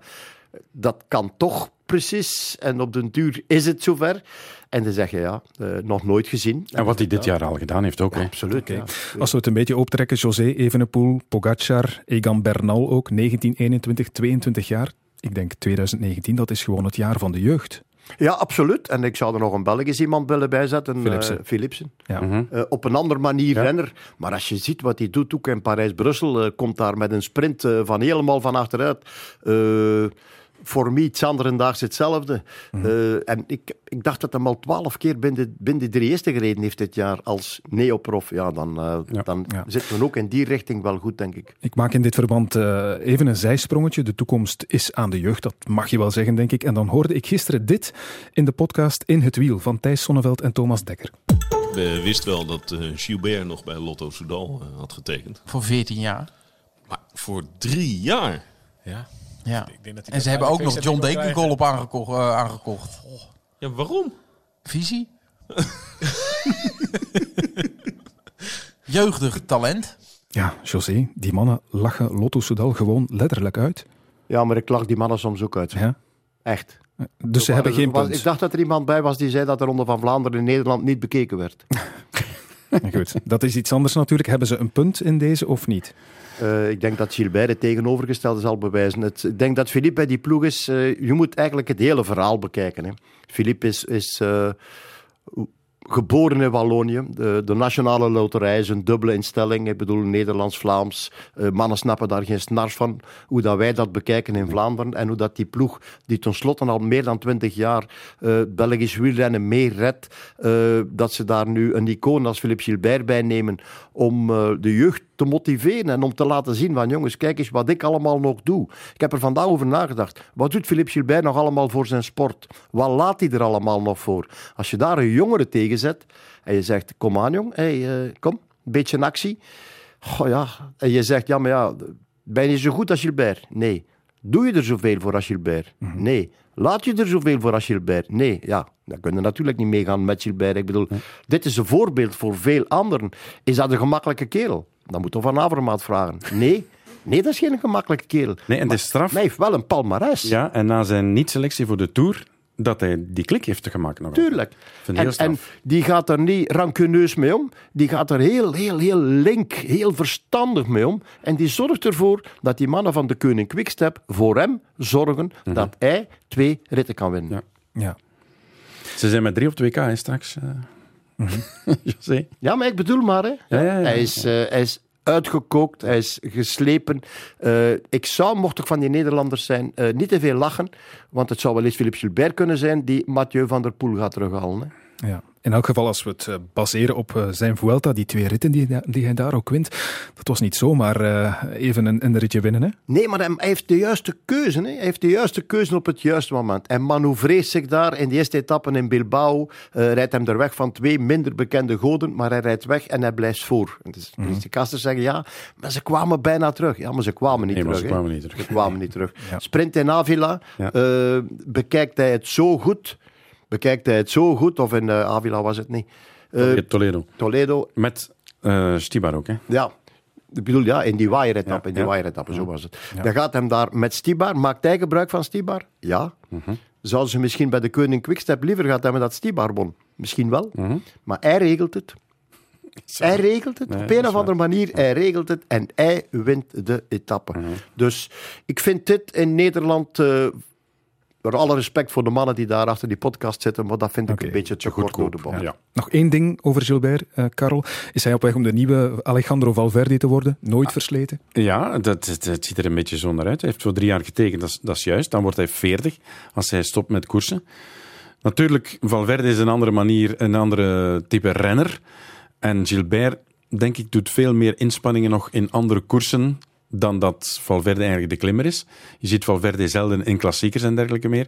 dat kan toch precies. En op den duur is het zover. En dan zeg je, ja, eh, nog nooit gezien. En wat hij dit jaar al gedaan heeft ook. Absoluut, ja. Als we het een beetje optrekken, José Evenepoel, Pogacar, Egan Bernal ook, 19, 21, 22 jaar. Ik denk 2019, dat is gewoon het jaar van de jeugd. Ja, absoluut. En ik zou er nog een Belgisch iemand willen bijzetten. eh, Philipsen. Philipsen. Ja. Mhm. Eh, op een andere manier renner. Maar als je ziet wat hij doet, ook in Parijs-Brussel, komt daar met een sprint van helemaal van achteruit. Voor mij, het anderendaags hetzelfde. Eh, en ik, ik dacht dat hij al twaalf keer binnen, binnen de drie eerste gereden heeft dit jaar als neoprof. Ja, dan, eh, Ja. dan Ja. zitten we ook in die richting wel goed, denk ik. Ik maak in dit verband eh, even een zijsprongetje. De toekomst is aan de jeugd, dat mag je wel zeggen, denk ik. En dan hoorde ik gisteren dit in de podcast In het Wiel van Thijs Sonneveld en Thomas Dekker. We wisten wel dat eh, Gilbert nog bij Lotto Soudal had getekend. Voor 14 jaar. Maar voor drie jaar. Ja. Ja. Ik denk dat hij En ze hebben ook nog John Dekenkol op aangekocht. eh, aangekocht. Ja, waarom? Visie. Jeugdig talent. Ja, José, die mannen lachen Lotto Soudal gewoon letterlijk uit. Ja, maar ik lach die mannen soms ook uit. Ja. Echt. Dus ze hebben geen Was- punt. Ik dacht dat er iemand bij was die zei dat de Ronde van Vlaanderen in Nederland niet bekeken werd. Goed, dat is iets anders natuurlijk. Hebben ze een punt in deze of niet? Eh, ik denk dat Gilbert het tegenovergestelde zal bewijzen. Ik denk dat Philippe bij die ploeg is. eh, je moet eigenlijk het hele verhaal bekijken. Hè. Philippe is, is eh, geboren in Wallonië. De, de nationale loterij is een dubbele instelling. Ik bedoel, Nederlands-Vlaams. Eh, mannen snappen daar geen snars van. Hoe dat wij dat bekijken in Vlaanderen. En hoe dat die ploeg, die tenslotte al meer dan twintig jaar eh, Belgisch wielrennen mee eh, dat ze daar nu een icoon als Philippe Gilbert bij nemen. Om de jeugd te motiveren en om te laten zien van jongens, kijk eens wat ik allemaal nog doe. Ik heb er vandaag over nagedacht. Wat doet Philippe Gilbert nog allemaal voor zijn sport? Wat laat hij er allemaal nog voor? Als je daar een jongere tegen zet en je zegt, kom aan jong, hey, eh, kom, een beetje in actie. Goh, ja. En je zegt, ja maar ja, ben je zo goed als Gilbert? Nee. Doe je er zoveel voor als Gilbert? Nee. Laat je er zoveel voor als Gilbert? Nee. Ja, dan kun je natuurlijk niet meegaan met Gilbert. Ik bedoel, dit is een voorbeeld voor veel anderen. Is dat een gemakkelijke kerel? Dan moet je Van Avermaat vragen. Nee. Nee, dat is geen gemakkelijke kerel. Nee, en de straf... Hij heeft wel een palmares. Ja, en na zijn niet-selectie voor de Tour, dat hij die klik heeft gemaakt. Nog Tuurlijk. En, die gaat er niet rancuneus mee om. Die gaat er heel, heel, heel link, heel verstandig mee om. En die zorgt ervoor dat die mannen van de Koning Quickstep voor hem zorgen dat hij twee ritten kan winnen. Ja. Ja. Ze zijn met drie op 2K hè, straks. eh. José. Ja, maar ik bedoel maar, hè. Ja, ja, ja. Hij, is, eh, hij is uitgekookt, hij is geslepen. Eh, ik zou, mocht ik van die Nederlanders zijn, eh, niet te veel lachen. Want het zou wel eens Philippe Gilbert kunnen zijn die Mathieu van der Poel gaat terughalen. Hè. Ja. In elk geval, als we het eh, baseren op eh, zijn Vuelta, die twee ritten die, die hij daar ook wint, dat was niet zomaar uh, even een, een, ritje winnen. Hè? Nee, maar hij heeft de juiste keuze. Hè? Hij heeft de juiste keuze op het juiste moment. En manoeuvreert zich daar in de eerste etappe in Bilbao. Uh, rijdt hem er weg van twee minder bekende goden, maar hij rijdt weg en hij blijft voor. Dus mm -hmm. de kasters zeggen ja, maar ze kwamen bijna terug. Ja, maar ze kwamen niet nee, terug. Ze kwamen niet terug. Ze kwamen niet terug. ja. Sprint in Avila, ja. uh, bekijkt hij het zo goed bekijkt hij het zo goed, of in uh, Avila was het niet. Uh, Toledo. Toledo. Met uh, Stibar ook, hè? Ja. Ik bedoel, ja, in die waaieretappe, in die waaieretappe, zo was het. Dan gaat hem daar met Stibar, maakt hij gebruik van Stibar? Ja. -huh. Zouden ze misschien bij de Koning Quickstep liever gehad hebben dat Stibar won? Misschien wel. Mhm. Maar hij regelt het. Hij regelt het, nee, op een of andere manier, hij regelt het en hij wint de etappe. Mhm. Dus ik vind dit in Nederland uh, met alle respect voor de mannen die daar achter die podcast zitten, maar dat vind ik een beetje te kort door de bocht. Ja. Nog één ding over Gilbert, uh, Karel. Is hij op weg om de nieuwe Alejandro Valverde te worden? Nooit Ah. versleten? Ja, dat, dat, dat ziet er een beetje zo naar uit. Hij heeft voor drie jaar getekend, dat is, dat is juist. Dan wordt hij 40 als hij stopt met koersen. Natuurlijk, Valverde is een andere manier, een andere type renner. En Gilbert, denk ik, doet veel meer inspanningen nog in andere koersen dan dat Valverde eigenlijk de klimmer is. Je ziet Valverde zelden in klassiekers en dergelijke meer.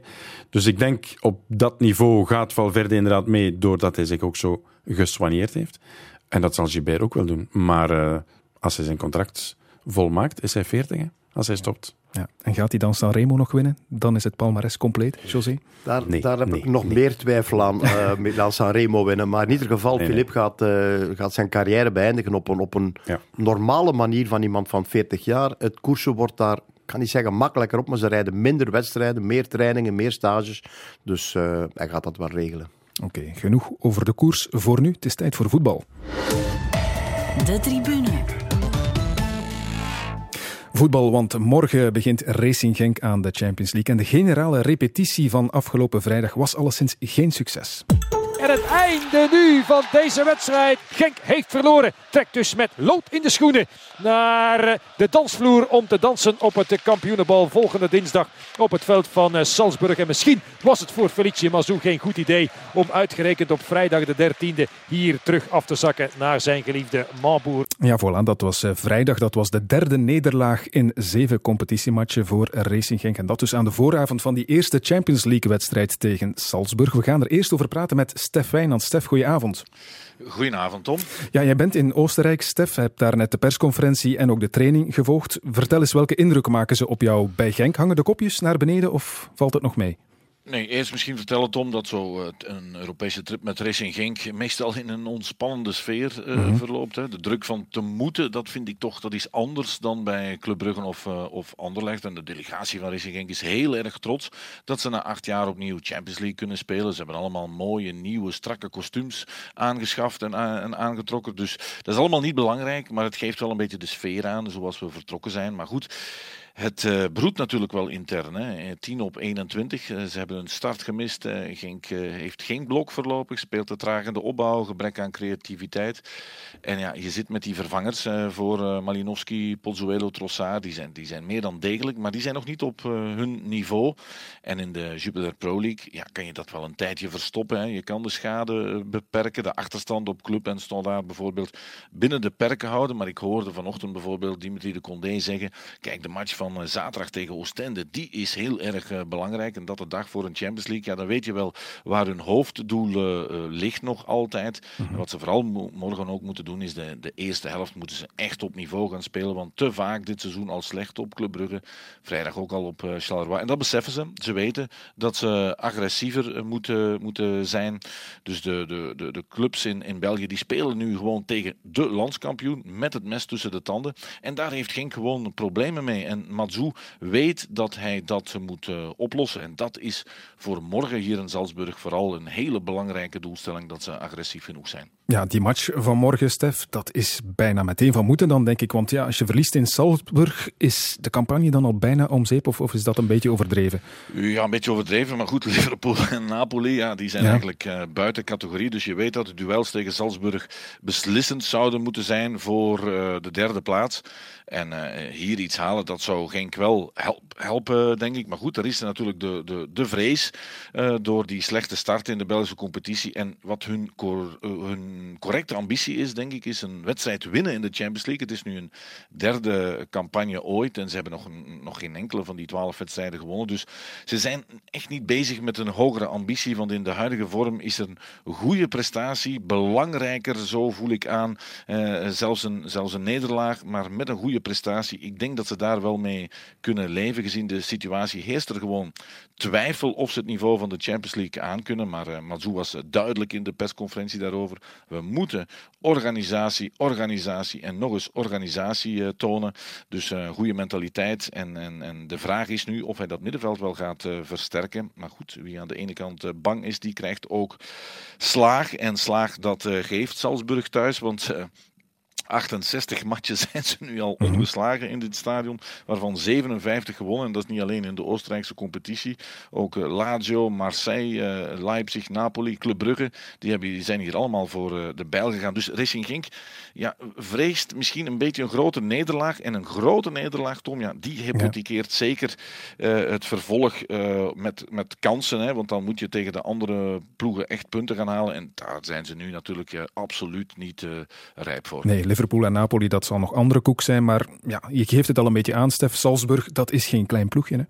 Dus ik denk op dat niveau gaat Valverde inderdaad mee doordat hij zich ook zo gesoigneerd heeft. En dat zal Gilbert ook wel doen. Maar uh, als hij zijn contract volmaakt, is hij 40 hè, als hij stopt. Ja. En gaat hij dan Sanremo nog winnen? Dan is het palmares compleet, José? Daar, Nee, daar heb nee, ik nog nee. meer twijfel aan, uh, met dan Sanremo winnen. Maar in ieder geval, Nee, Filip gaat, uh, gaat zijn carrière beëindigen op een, op een Ja. normale manier van iemand van 40 jaar. Het koersen wordt daar, ik kan niet zeggen makkelijker op, maar ze rijden minder wedstrijden, meer trainingen, meer stages. Dus uh, hij gaat dat wel regelen. Oké, genoeg over de koers voor nu. Het is tijd voor voetbal. De tribune. Voetbal, want morgen begint Racing Genk aan de Champions League. En de generale repetitie van afgelopen vrijdag was alleszins geen succes. Einde nu van deze wedstrijd. Genk heeft verloren. Trekt dus met lood in de schoenen naar eh, de dansvloer om te dansen op het kampioenenbal volgende dinsdag op het veld van eh, Salzburg. En misschien was het voor Felice Mazou geen goed idee om uitgerekend op vrijdag de 13e hier terug af te zakken naar zijn geliefde Mamboer. Ja, voilà, dat was eh, vrijdag. Dat was de derde nederlaag in zeven competitiematchen voor Racing Genk. En dat dus aan de vooravond van die eerste Champions League-wedstrijd tegen Salzburg. We gaan er eerst over praten met Stef Wijnand. Stef, goedenavond. Goedenavond, Tom. Ja, jij bent in Oostenrijk, Stef. Hebt daar net de persconferentie en ook de training gevolgd. Vertel eens, welke indruk maken ze op jou bij Genk? Hangen de kopjes naar beneden of valt het nog mee? Nee, eerst misschien vertellen, Tom, dat zo uh, een Europese trip met Racing Genk meestal in een ontspannende sfeer uh, Mhm. verloopt. Hè. De druk van te moeten, dat vind ik toch, dat is anders dan bij Club Brugge of, uh, of Anderlecht. En de delegatie van Racing Genk is heel erg trots dat ze na acht jaar opnieuw Champions League kunnen spelen. Ze hebben allemaal mooie, nieuwe, strakke kostuums aangeschaft en aangetrokken. Dus dat is allemaal niet belangrijk, maar het geeft wel een beetje de sfeer aan, zoals we vertrokken zijn. Maar goed, het uh, broedt natuurlijk wel intern. Hè. 10 op 21. Uh, ze hebben een start gemist. Uh, heeft geen blok voorlopig. Speelt de opbouw. Gebrek aan creativiteit. En ja, je zit met die vervangers voor Malinowski, Pozzuelo, Trossard. Die zijn, die zijn meer dan degelijk. Maar die zijn nog niet op hun niveau. En in de Jupiler Pro League ja, kan je dat wel een tijdje verstoppen. Hè. Je kan de schade beperken. De achterstand op club en standaard bijvoorbeeld binnen de perken houden. Maar ik hoorde vanochtend bijvoorbeeld Dimitri de Condé zeggen. Kijk, de match van van uh, zaterdag tegen Oostende, die is heel erg uh, belangrijk. En dat de dag voor een Champions League, ja, dan weet je wel waar hun hoofddoel uh, ligt nog altijd. En wat ze vooral mo- morgen ook moeten doen, is de, de eerste helft moeten ze echt op niveau gaan spelen. Want te vaak dit seizoen al slecht op Club Brugge. Vrijdag ook al op Charleroi. En dat beseffen ze. Ze weten dat ze agressiever moeten, moeten zijn. Dus de, de, de, de clubs in, in België, die spelen nu gewoon tegen de landskampioen met het mes tussen de tanden. En daar heeft Genk gewoon problemen mee. En Mazou weet dat hij dat moet uh, oplossen. En dat is voor morgen hier in Salzburg vooral een hele belangrijke doelstelling dat ze agressief genoeg zijn. Ja, die match van morgen, Stef, dat is bijna meteen van moeten dan, denk ik. Want ja, als je verliest in Salzburg, is de campagne dan al bijna om zeep? Of, of is dat een beetje overdreven? Ja, een beetje overdreven. Maar goed, Liverpool en Napoli, ja, die zijn ja. eigenlijk uh, buiten categorie. Dus je weet dat de duels tegen Salzburg beslissend zouden moeten zijn voor uh, de derde plaats. En uh, hier iets halen, dat zou zou Genk wel help, helpen, denk ik. Maar goed, er is natuurlijk de, de, de vrees uh, door die slechte start in de Belgische competitie. En wat hun, cor, uh, hun correcte ambitie is, denk ik, is een wedstrijd winnen in de Champions League. Het is nu een derde campagne ooit en ze hebben nog, nog geen enkele van die twaalf wedstrijden gewonnen. Dus ze zijn echt niet bezig met een hogere ambitie, want in de huidige vorm is een goede prestatie. Belangrijker, zo voel ik aan, uh, zelfs, een, zelfs een nederlaag, maar met een goede prestatie. Ik denk dat ze daar wel mee kunnen leven, gezien de situatie heerst er gewoon twijfel of ze het niveau van de Champions League aankunnen. Maar uh, Mazou was duidelijk in de persconferentie daarover. We moeten organisatie, organisatie en nog eens organisatie uh, tonen. Dus uh, goede mentaliteit. En, en, en de vraag is nu of hij dat middenveld wel gaat versterken. Maar goed, wie aan de ene kant bang is, die krijgt ook slaag. En slaag dat geeft Salzburg thuis. Want 68 matchen zijn ze nu al ongeslagen in dit stadion, waarvan 57 gewonnen. En dat is niet alleen in de Oostenrijkse competitie. Ook uh, Lazio, Marseille, uh, Leipzig, Napoli, Club Brugge, die, hebben, die zijn hier allemaal voor uh, de bijl gegaan. Dus Racing Genk ja, vreest misschien een beetje een grote nederlaag. En een grote nederlaag, Tom, ja, die hypothekeert ja. zeker het vervolg met, met kansen. Hè, want dan moet je tegen de andere ploegen echt punten gaan halen. En daar zijn ze nu natuurlijk absoluut niet rijp voor. Nee, Liverpool en Napoli, dat zal nog andere koek zijn. Maar ja, je geeft het al een beetje aan, Stef. Salzburg, dat is geen klein ploegje, hè?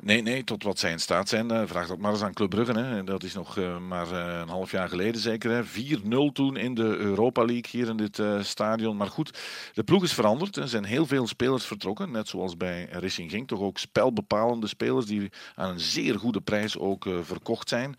Nee, nee, tot wat zij in staat zijn. Uh, vraag dat maar eens aan Club Brugge. Hè. Dat is nog uh, maar uh, een half jaar geleden zeker. 4-0 toen in de Europa League hier in dit stadion. Maar goed, de ploeg is veranderd. Er zijn heel veel spelers vertrokken. Net zoals bij Racing Genk. Toch ook spelbepalende spelers die aan een zeer goede prijs ook verkocht zijn.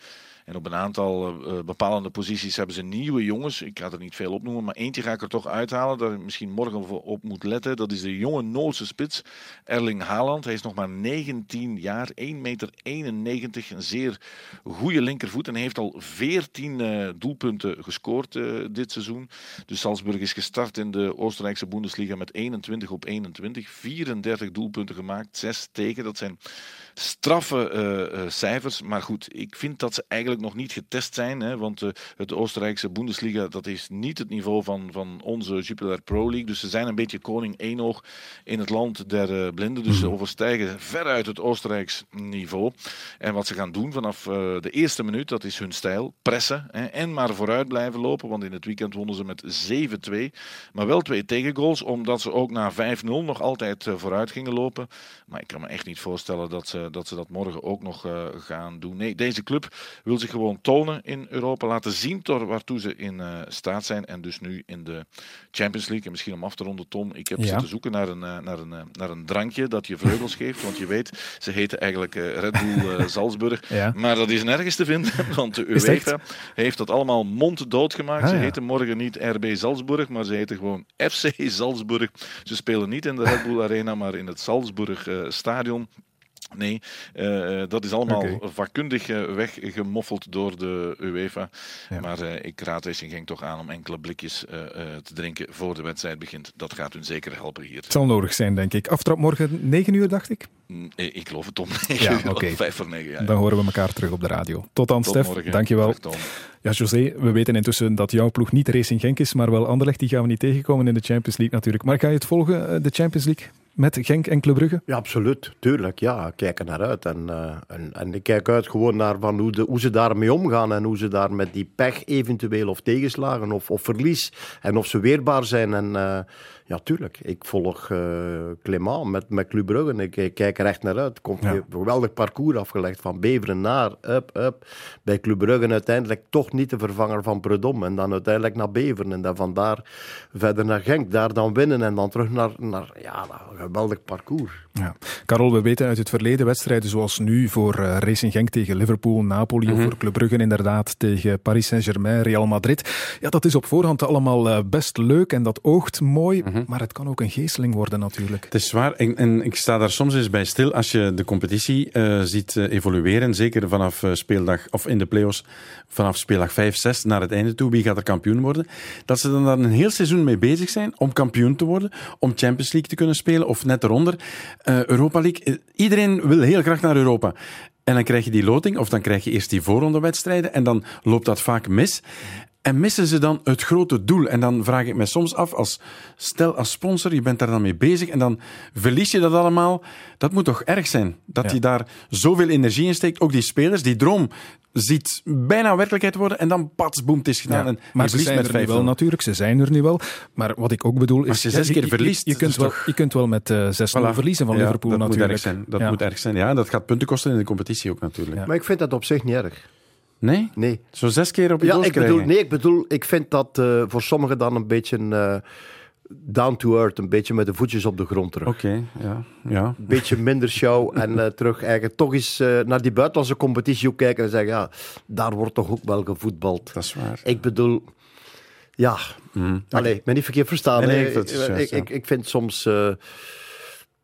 En op een aantal uh, bepalende posities hebben ze nieuwe jongens. Ik ga er niet veel opnoemen, maar eentje ga ik er toch uithalen. Daar ik misschien morgen op moet letten. Dat is de jonge Noorse spits, Erling Haaland. Hij is nog maar 19 jaar, 1,91 meter. Een zeer goede linkervoet. En heeft al 14 uh, doelpunten gescoord dit seizoen. Dus Salzburg is gestart in de Oostenrijkse Bundesliga met 21 op 21. 34 doelpunten gemaakt, 6 tegen. Dat zijn straffe uh, uh, cijfers. Maar goed, ik vind dat ze eigenlijk nog niet getest zijn. Hè, want uh, het Oostenrijkse Bundesliga dat is niet het niveau van, van onze Jupiler Pro League. Dus ze zijn een beetje koning éénoog in het land der blinden. Dus ze overstijgen veruit het Oostenrijks niveau. En wat ze gaan doen vanaf de eerste minuut, dat is hun stijl. Pressen hè, en maar vooruit blijven lopen. Want in het weekend wonnen ze met 7-2. Maar wel twee tegengoals, omdat ze ook na 5-0 nog altijd vooruit gingen lopen. Maar ik kan me echt niet voorstellen dat ze dat ze dat morgen ook nog uh, gaan doen. Nee, deze club wil zich gewoon tonen in Europa, laten zien tot waartoe ze in uh, staat zijn. En dus nu in de Champions League. En misschien om af te ronden, Tom, ik heb ja. zitten zoeken naar een, naar, een, naar een drankje dat je vleugels geeft. Want je weet, ze heten eigenlijk Red Bull Salzburg. Ja. Maar dat is nergens te vinden, want de UEFA heeft dat allemaal monddood gemaakt. Ah, ze heten morgen niet RB Salzburg, maar ze heten gewoon FC Salzburg. Ze spelen niet in de Red Bull Arena, maar in het Salzburg Stadion. Nee, uh, dat is allemaal okay. vakkundig uh, weggemoffeld door de UEFA. Ja. Maar uh, ik raad Racing Genk toch aan om enkele blikjes te drinken voor de wedstrijd begint. Dat gaat hun zeker helpen hier. Het zal nodig zijn, denk ik. Aftrap morgen 9 uur, dacht ik? Nee, ik geloof het om 9 ja, uur, okay. 5 voor 9. Ja, dan horen we elkaar terug op de radio. Tot dan, Tot Stef. Morgen. Dankjewel. Ja, José, we weten intussen dat jouw ploeg niet Racing Genk is, maar wel Anderlecht. Die gaan we niet tegenkomen in de Champions League natuurlijk. Maar ga je het volgen, de Champions League? Met Genk en Club Brugge? Ja, absoluut. Tuurlijk, ja. Ik kijk er naar uit. En, uh, en, en ik kijk uit gewoon naar van hoe, de, hoe ze daarmee omgaan en hoe ze daar met die pech eventueel of tegenslagen of, of verlies en of ze weerbaar zijn. En uh, ja, tuurlijk. Ik volg uh, Clément met, met Club Brugge. Ik, ik kijk er echt naar uit. Er komt ja. een geweldig parcours afgelegd van Beveren naar, up, up. Bij Club Brugge uiteindelijk toch niet de vervanger van Predom. En dan uiteindelijk naar Beveren. En dan vandaar verder naar Genk. Daar dan winnen en dan terug naar, naar ja, een geweldig parcours. Ja. Karel, we weten uit het verleden wedstrijden zoals nu voor uh, Racing Genk tegen Liverpool, Napoli mm -hmm. of voor Club Brugge inderdaad tegen Paris Saint-Germain, Real Madrid. Ja, dat is op voorhand allemaal uh, best leuk en dat oogt mooi, mm -hmm. Maar het kan ook een geesteling worden natuurlijk. Het is waar en, en ik sta daar soms eens bij stil als je de competitie uh, ziet evolueren, zeker vanaf speeldag of in de play-offs vanaf speeldag 5, 6 naar het einde toe, wie gaat er kampioen worden, dat ze dan daar een heel seizoen mee bezig zijn om kampioen te worden, om Champions League te kunnen spelen of net eronder. Uh, Europa League. Iedereen wil heel graag naar Europa. En dan krijg je die loting, of dan krijg je eerst die voorrondewedstrijden, en dan loopt dat vaak mis. En missen ze dan het grote doel? En dan vraag ik me soms af, als, stel als sponsor, je bent daar dan mee bezig en dan verlies je dat allemaal. Dat moet toch erg zijn? Dat Ja. je daar zoveel energie in steekt. Ook die spelers, die droom ziet bijna werkelijkheid worden en dan pats, boem, het is gedaan. Ja, en maar je ze zijn met er nu 5 wel natuurlijk, ze zijn er nu wel. Maar wat ik ook bedoel is... als je ja, zes keer verliest, Je, kunt, wel, toch- je kunt wel met eh 6-0 Voilà. verliezen van Ja, Liverpool dat natuurlijk. Moet erg zijn. Dat Ja. moet erg zijn. Ja, dat gaat punten kosten in de competitie ook natuurlijk. Maar ik vind dat op zich niet erg. Nee? Nee. Zo zes keer op je Ja, ik bedoel, nee, ik bedoel, ik vind dat eh, voor sommigen dan een beetje eh, down to earth, een beetje met de voetjes op de grond terug. Oké, ja. ja. Een beetje minder show en eh, terug eigenlijk toch eens naar die buitenlandse competitie ook kijken en zeggen, ja, daar wordt toch ook wel gevoetbald. Dat is waar. Ik bedoel, ja, Mhm. allee, me niet verkeerd verstaan. Nee, nee, is ik, ja. ik, ik vind soms...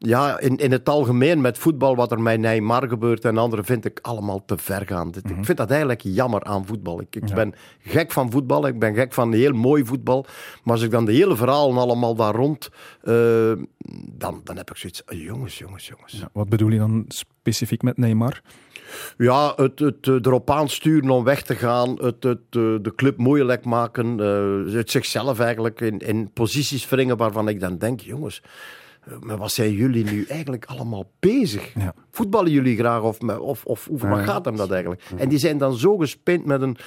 ja, in, in het algemeen met voetbal, wat er met Neymar gebeurt en anderen, vind ik allemaal te ver gaan. Ik vind dat eigenlijk jammer aan voetbal. Ik, ik Mhm. Ja. ben gek van voetbal, ik ben gek van heel mooi voetbal. Maar als ik dan de hele verhalen allemaal daar rond, eh, dan, dan heb ik zoiets. eh, jongens, jongens, jongens. Ja, wat bedoel je dan specifiek met Neymar? Ja, het, het eh, erop aansturen om weg te gaan, het, het, eh, de club moeilijk maken, het zichzelf eigenlijk in, in posities wringen waarvan ik dan denk, jongens, maar wat zijn jullie nu eigenlijk allemaal bezig? Ja. Voetballen jullie graag of, of, of over wat gaat hem dat eigenlijk? En die zijn dan zo gespind met een,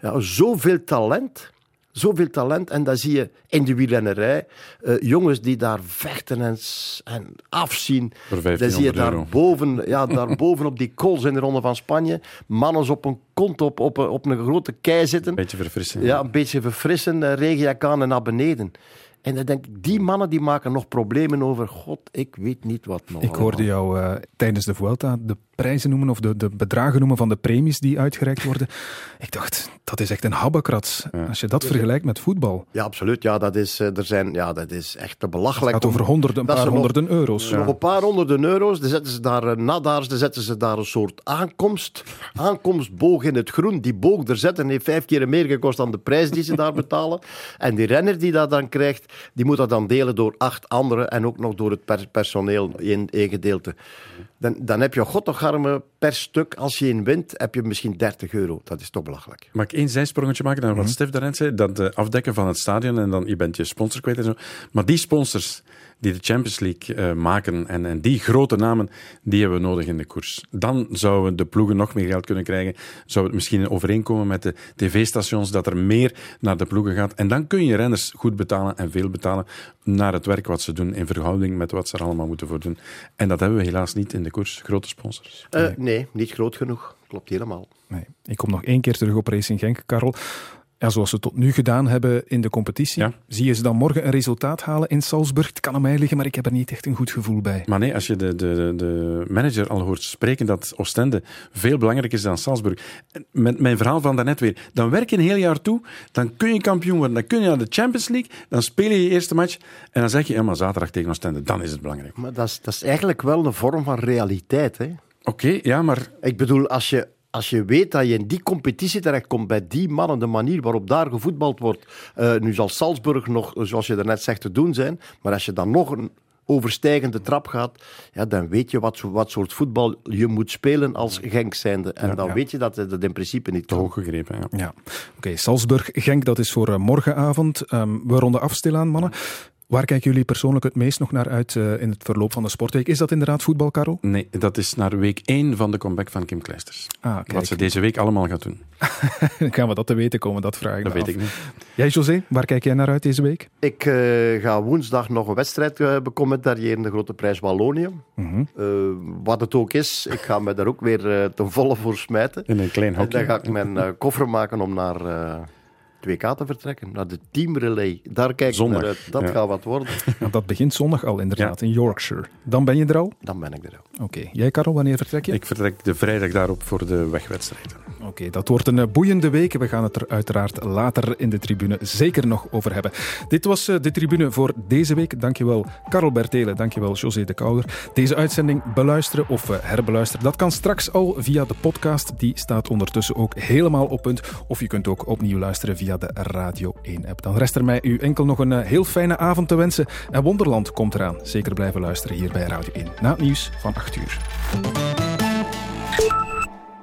ja, zoveel talent. Zoveel talent. En dan zie je in de wielrennerij eh, jongens die daar vechten en, en afzien. Dan zie je 1500 daar boven, ja, daar boven op die kools in de Ronde van Spanje. Mannen op een kont op, op, een- op een grote kei zitten. Beetje verfrissen. Ja, een beetje verfrissen, eh, regenjak aan en naar beneden. En dan denk ik, die mannen die maken nog problemen over, god, ik weet niet wat nog. Ik hoorde jou eh, tijdens de Vuelta de prijzen noemen of de, de bedragen noemen van de premies die uitgereikt worden. Ik dacht, dat is echt een habbekrats. Als je dat vergelijkt met voetbal. Ja, absoluut. Ja, dat is, eh, er zijn, ja, dat is echt te belachelijk. Het gaat over honderden, een paar nog- honderden euro's. Nog een paar honderden euro's. Dan zetten ze daar eh, nadaars, dan zetten ze daar een soort aankomst. Aankomstboog in het groen. Die boog er zetten heeft vijf keer meer gekost dan de prijs die ze daar betalen. En die renner die dat dan krijgt, die moet dat dan delen door acht anderen en ook nog door het per- personeel in één gedeelte. Dan, dan heb je goddogarme per stuk, als je in wint, heb je misschien 30 euro. Dat is toch belachelijk. Mag ik één zijsprongetje maken naar wat Mhm. Stef daarnet zei? Dat eh, afdekken van het stadion en dan je bent je sponsor kwijt en zo. Maar die sponsors die de Champions League eh, maken en, en die grote namen, die hebben we nodig in de koers. Dan zouden de ploegen nog meer geld kunnen krijgen. Zou het misschien overeenkomen met de tv-stations dat er meer naar de ploegen gaat. En dan kun je renners goed betalen en veel betalen naar het werk wat ze doen in verhouding met wat ze er allemaal moeten voor doen. En dat hebben we helaas niet in de koers. Grote sponsors. Eh, nee, niet groot genoeg. Klopt helemaal. Nee. Ik kom nog één keer terug op Racing Genk, Karel. Ja, zoals ze tot nu gedaan hebben in de competitie. Zie je ze dan morgen een resultaat halen in Salzburg? Het kan aan mij liggen, maar ik heb er niet echt een goed gevoel bij. Maar nee, als je de, de, de manager al hoort spreken dat Oostende veel belangrijker is dan Salzburg. Met mijn verhaal van daarnet weer. Dan werk je een heel jaar toe, dan kun je kampioen worden, dan kun je naar de Champions League, dan speel je je eerste match en dan zeg je, ja, maar zaterdag tegen Oostende, dan is het belangrijk. Maar dat is, dat is eigenlijk wel een vorm van realiteit. Hè? Oké, ja, maar... Ik bedoel, als je, als je weet dat je in die competitie terechtkomt, bij die mannen, de manier waarop daar gevoetbald wordt, eh, nu zal Salzburg nog, zoals je daarnet zegt, te doen zijn, maar als je dan nog een overstijgende trap gaat, ja, dan weet je wat, wat soort voetbal je moet spelen als Genk zijnde. En Ja, dan ja. weet je dat het dat in principe niet kan. Hoog gegrepen, ja. Ja, oké. Salzburg-Genk, dat is voor eh, morgenavond. Ehm, we ronden af stilaan, mannen. Waar kijken jullie persoonlijk het meest nog naar uit eh, in het verloop van de sportweek? Is dat inderdaad voetbal, Karel? Nee, dat is naar week 1 van de comeback van Kim Kleisters. Ah, kijk. Wat ze deze week allemaal gaat doen. Gaan we dat te weten komen? Dat vraag ik Dat me weet af. ik niet. Jij, José, waar kijk jij naar uit deze week? Ik eh, ga woensdag nog een wedstrijd uh, becommentariëren, de Grote Prijs Wallonië. Mhm. Uh, wat het ook is, ik ga me daar ook weer uh, ten volle voor smijten. In een klein En hokje. dan ga ik mijn uh, koffer maken om naar uh, 2K te vertrekken, naar de teamrelay. Daar kijk ik naar uit. Dat ja. gaat wat worden. Ja, dat begint zondag al, inderdaad, in Yorkshire. Dan ben je er al? Dan ben ik er al. Oké. Jij, Karel, wanneer vertrek je? Ik vertrek de vrijdag daarop voor de wegwedstrijden. Oké, dat wordt een boeiende week. We gaan het er uiteraard later in de tribune zeker nog over hebben. Dit was eh, de tribune voor deze week. Dankjewel Karel Bertelen, dankjewel José de Kouder. Deze uitzending beluisteren of eh, herbeluisteren, dat kan straks al via de podcast. Die staat ondertussen ook helemaal op punt. Of je kunt ook opnieuw luisteren via de Radio 1-app. Dan rest er mij u enkel nog een eh, heel fijne avond te wensen. En Wonderland komt eraan. Zeker blijven luisteren hier bij Radio 1. Na het nieuws van 8 uur.